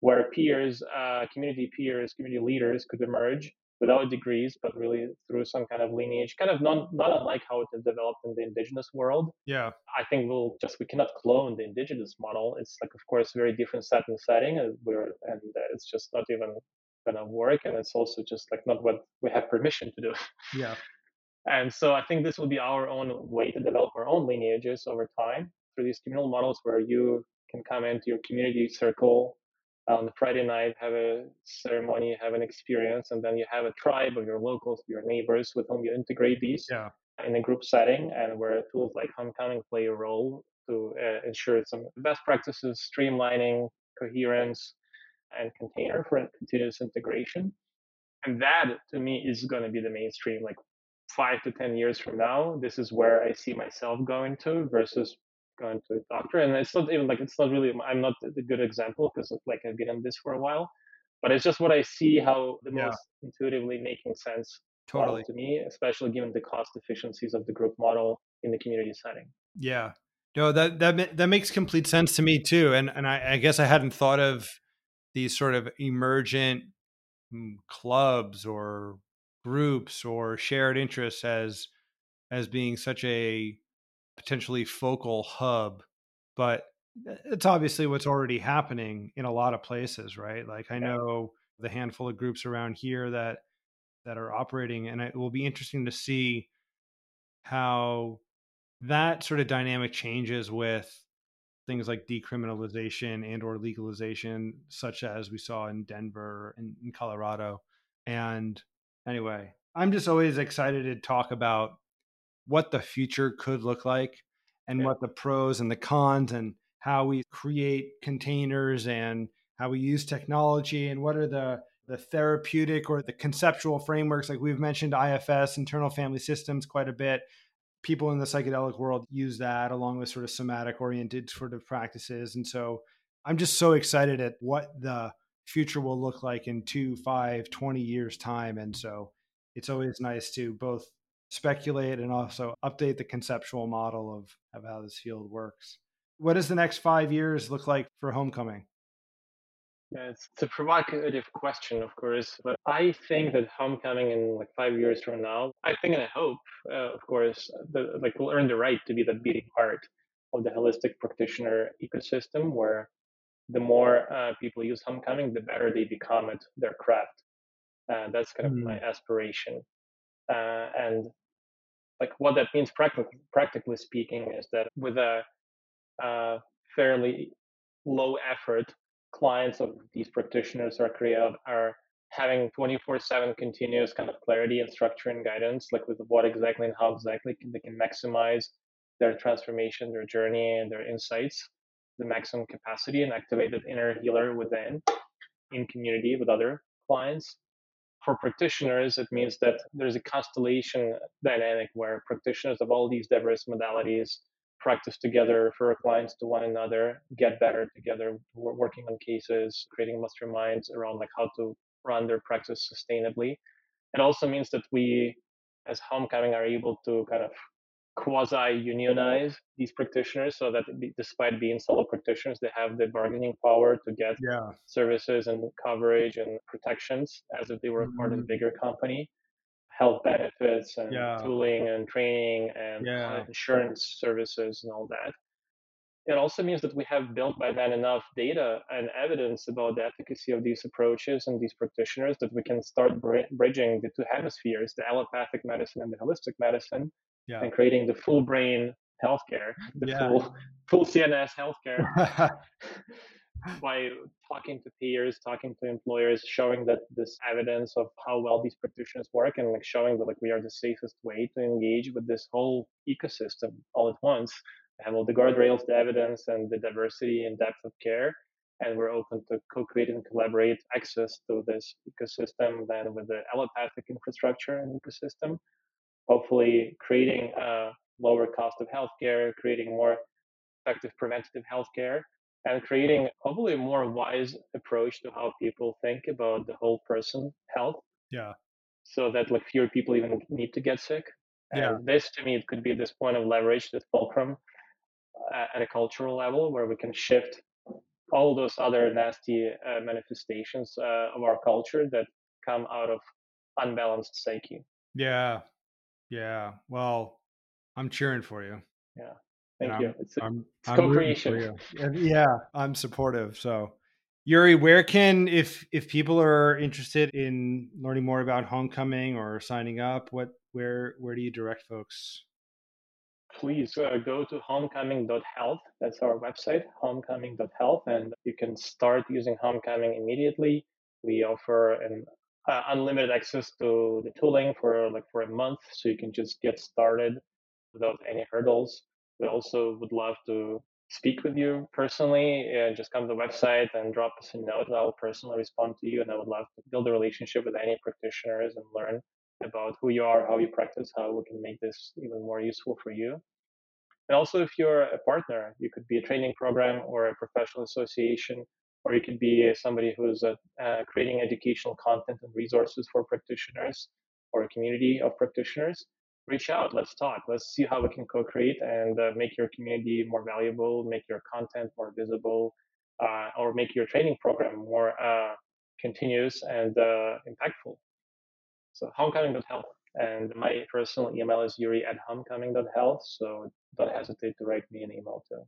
Speaker 1: where peers, uh, community peers, community leaders could emerge without degrees, but really through some kind of lineage, kind of non, not unlike how it has developed in the indigenous world.
Speaker 2: Yeah.
Speaker 1: I think we'll just, we cannot clone the indigenous model. It's like, of course, very different set and setting, and, we're, and it's just not even going to work. And it's also just like not what we have permission to do.
Speaker 2: Yeah.
Speaker 1: And so I think this will be our own way to develop our own lineages over time through these communal models where you can come into your community circle on the Friday night, have a ceremony, have an experience, and then you have a tribe of your locals, your neighbors with whom you integrate these
Speaker 2: yeah.
Speaker 1: in a group setting, and where tools like homecoming play a role to uh, ensure some best practices, streamlining, coherence, and container for continuous integration. And that, to me, is going to be the mainstream. Like five to ten years from now, this is where I see myself going to versus going to a doctor. And it's not even like it's not really I'm not a good example because like I've been in this for a while, but it's just what I see how the yeah. most intuitively making sense
Speaker 2: totally
Speaker 1: to me, especially given the cost efficiencies of the group model in the community setting.
Speaker 2: Yeah. No, that that that makes complete sense to me too, and and I, I guess I hadn't thought of these sort of emergent mm, clubs or groups or shared interests as as being such a potentially focal hub, but uh, it's obviously what's already happening in a lot of places, right? Like I know the handful of groups around here that that are operating, and it will be interesting to see how that sort of dynamic changes with things like decriminalization and or legalization such as we saw in denver and in colorado and anyway i'm just always excited to talk about what the future could look like and yeah. what the pros and the cons and how we create containers and how we use technology and what are the the therapeutic or the conceptual frameworks. Like we've mentioned IFS internal family systems quite a bit. People in the psychedelic world use that along with sort of somatic oriented sort of practices. And so i'm just so excited at what the future will look like in two five 20 years time and so it's always nice to both speculate and also update the conceptual model of, of how this field works. What does the next five years look like for homecoming?
Speaker 1: Yeah, it's, it's a provocative question, of course, but I think that homecoming in like five years from now, I think and I hope, uh, of course, that like we'll earn the right to be the beating heart of the holistic practitioner ecosystem, where the more uh, people use homecoming, the better they become at their craft. Uh, that's kind of mm. my aspiration. Uh, and like what that means practically, practically speaking is that with a uh, fairly low effort, clients of these practitioners are creative are having 24/7 continuous kind of clarity and structure and guidance, like with what exactly and how exactly they can maximize their transformation, their journey, and their insights, the maximum capacity, and activate that inner healer within in community with other clients for practitioners, it means that there's a constellation dynamic where practitioners of all these diverse modalities practice together, refer clients to one another, get better together, working on cases, creating masterminds around like how to run their practice sustainably. It also means that we, as Homecoming, are able to kind of quasi unionize these practitioners so that despite being solo practitioners they have the bargaining power to get
Speaker 2: yeah.
Speaker 1: services and coverage and protections as if they were mm-hmm. part of a mm-hmm. bigger company health benefits and
Speaker 2: yeah.
Speaker 1: tooling and training and
Speaker 2: yeah.
Speaker 1: insurance services and all that it also means that we have built by then enough data and evidence about the efficacy of these approaches and these practitioners that we can start bridging the two hemispheres the allopathic medicine and the holistic medicine yeah. and creating the full brain healthcare, the yeah. full full CNS healthcare by talking to peers, talking to employers, showing that this evidence of how well these practitioners work and like showing that like we are the safest way to engage with this whole ecosystem all at once. Have all the guardrails, the evidence, and the diversity and depth of care. And we're open to co-create and collaborate access to this ecosystem then with the allopathic infrastructure and ecosystem, hopefully creating a lower cost of healthcare, creating more effective preventative healthcare, and creating hopefully a more wise approach to how people think about the whole person health.
Speaker 2: Yeah.
Speaker 1: So that like fewer people even need to get sick. And yeah. this to me it could be this point of leverage, this fulcrum uh, at a cultural level where we can shift all those other nasty uh, manifestations uh, of our culture that come out of unbalanced psyche.
Speaker 2: Yeah. Yeah. Well, I'm cheering for you.
Speaker 1: Yeah. Thank you. It's, a, I'm, it's I'm co-creation.
Speaker 2: yeah, I'm supportive. So, Yuriy, where can if if people are interested in learning more about homecoming or signing up, what where where do you direct folks?
Speaker 1: Please uh, go to homecoming.health. That's our website, homecoming.health, and you can start using homecoming immediately. We offer an uh, unlimited access to the tooling for like for a month, so you can just get started without any hurdles. We also would love to speak with you personally. just come to the website and drop us a note. I'll personally respond to you, and I would love to build a relationship with any practitioners and learn about who you are, how you practice, how we can make this even more useful for you. And also, if you're a partner, you could be a training program or a professional association, or you could be somebody who's uh, uh, creating educational content and resources for practitioners or a community of practitioners reach out let's talk let's see how we can co-create and uh, make your community more valuable make your content more visible uh, or make your training program more uh, continuous and uh, impactful. So homecoming.health and my personal email is yuri at homecoming.health so don't hesitate to write me an email too.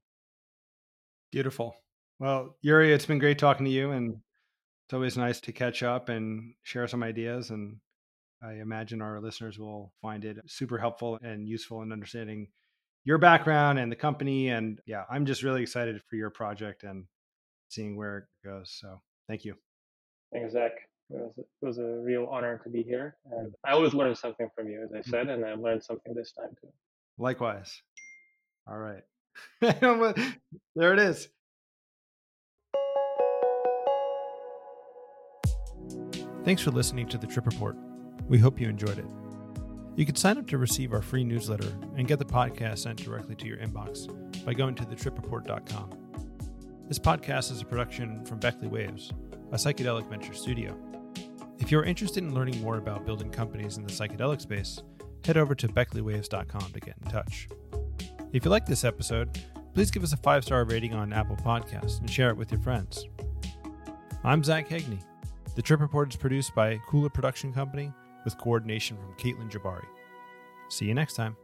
Speaker 2: Beautiful well Yuriy it's been great talking to you and it's always nice to catch up and share some ideas and I imagine our listeners will find it super helpful and useful in understanding your background and the company. And yeah, I'm just really excited for your project and seeing where it goes. So thank you.
Speaker 1: Thanks, Zach. It was, it was a real honor to be here. And I always learn something from you, as I mm. said, and I learned something this time too.
Speaker 2: Likewise. All right. there it is. Thanks for listening to the Trip Report. We hope you enjoyed it. You can sign up to receive our free newsletter and get the podcast sent directly to your inbox by going to thetripreport.com. This podcast is a production from Beckley Waves, a psychedelic venture studio. If you're interested in learning more about building companies in the psychedelic space, head over to beckleywaves.com to get in touch. If you like this episode, please give us a five star rating on Apple Podcasts and share it with your friends. I'm Zach Haigney. The Trip Report is produced by Cooler Production Company with coordination from Caitlin Jabari. See you next time.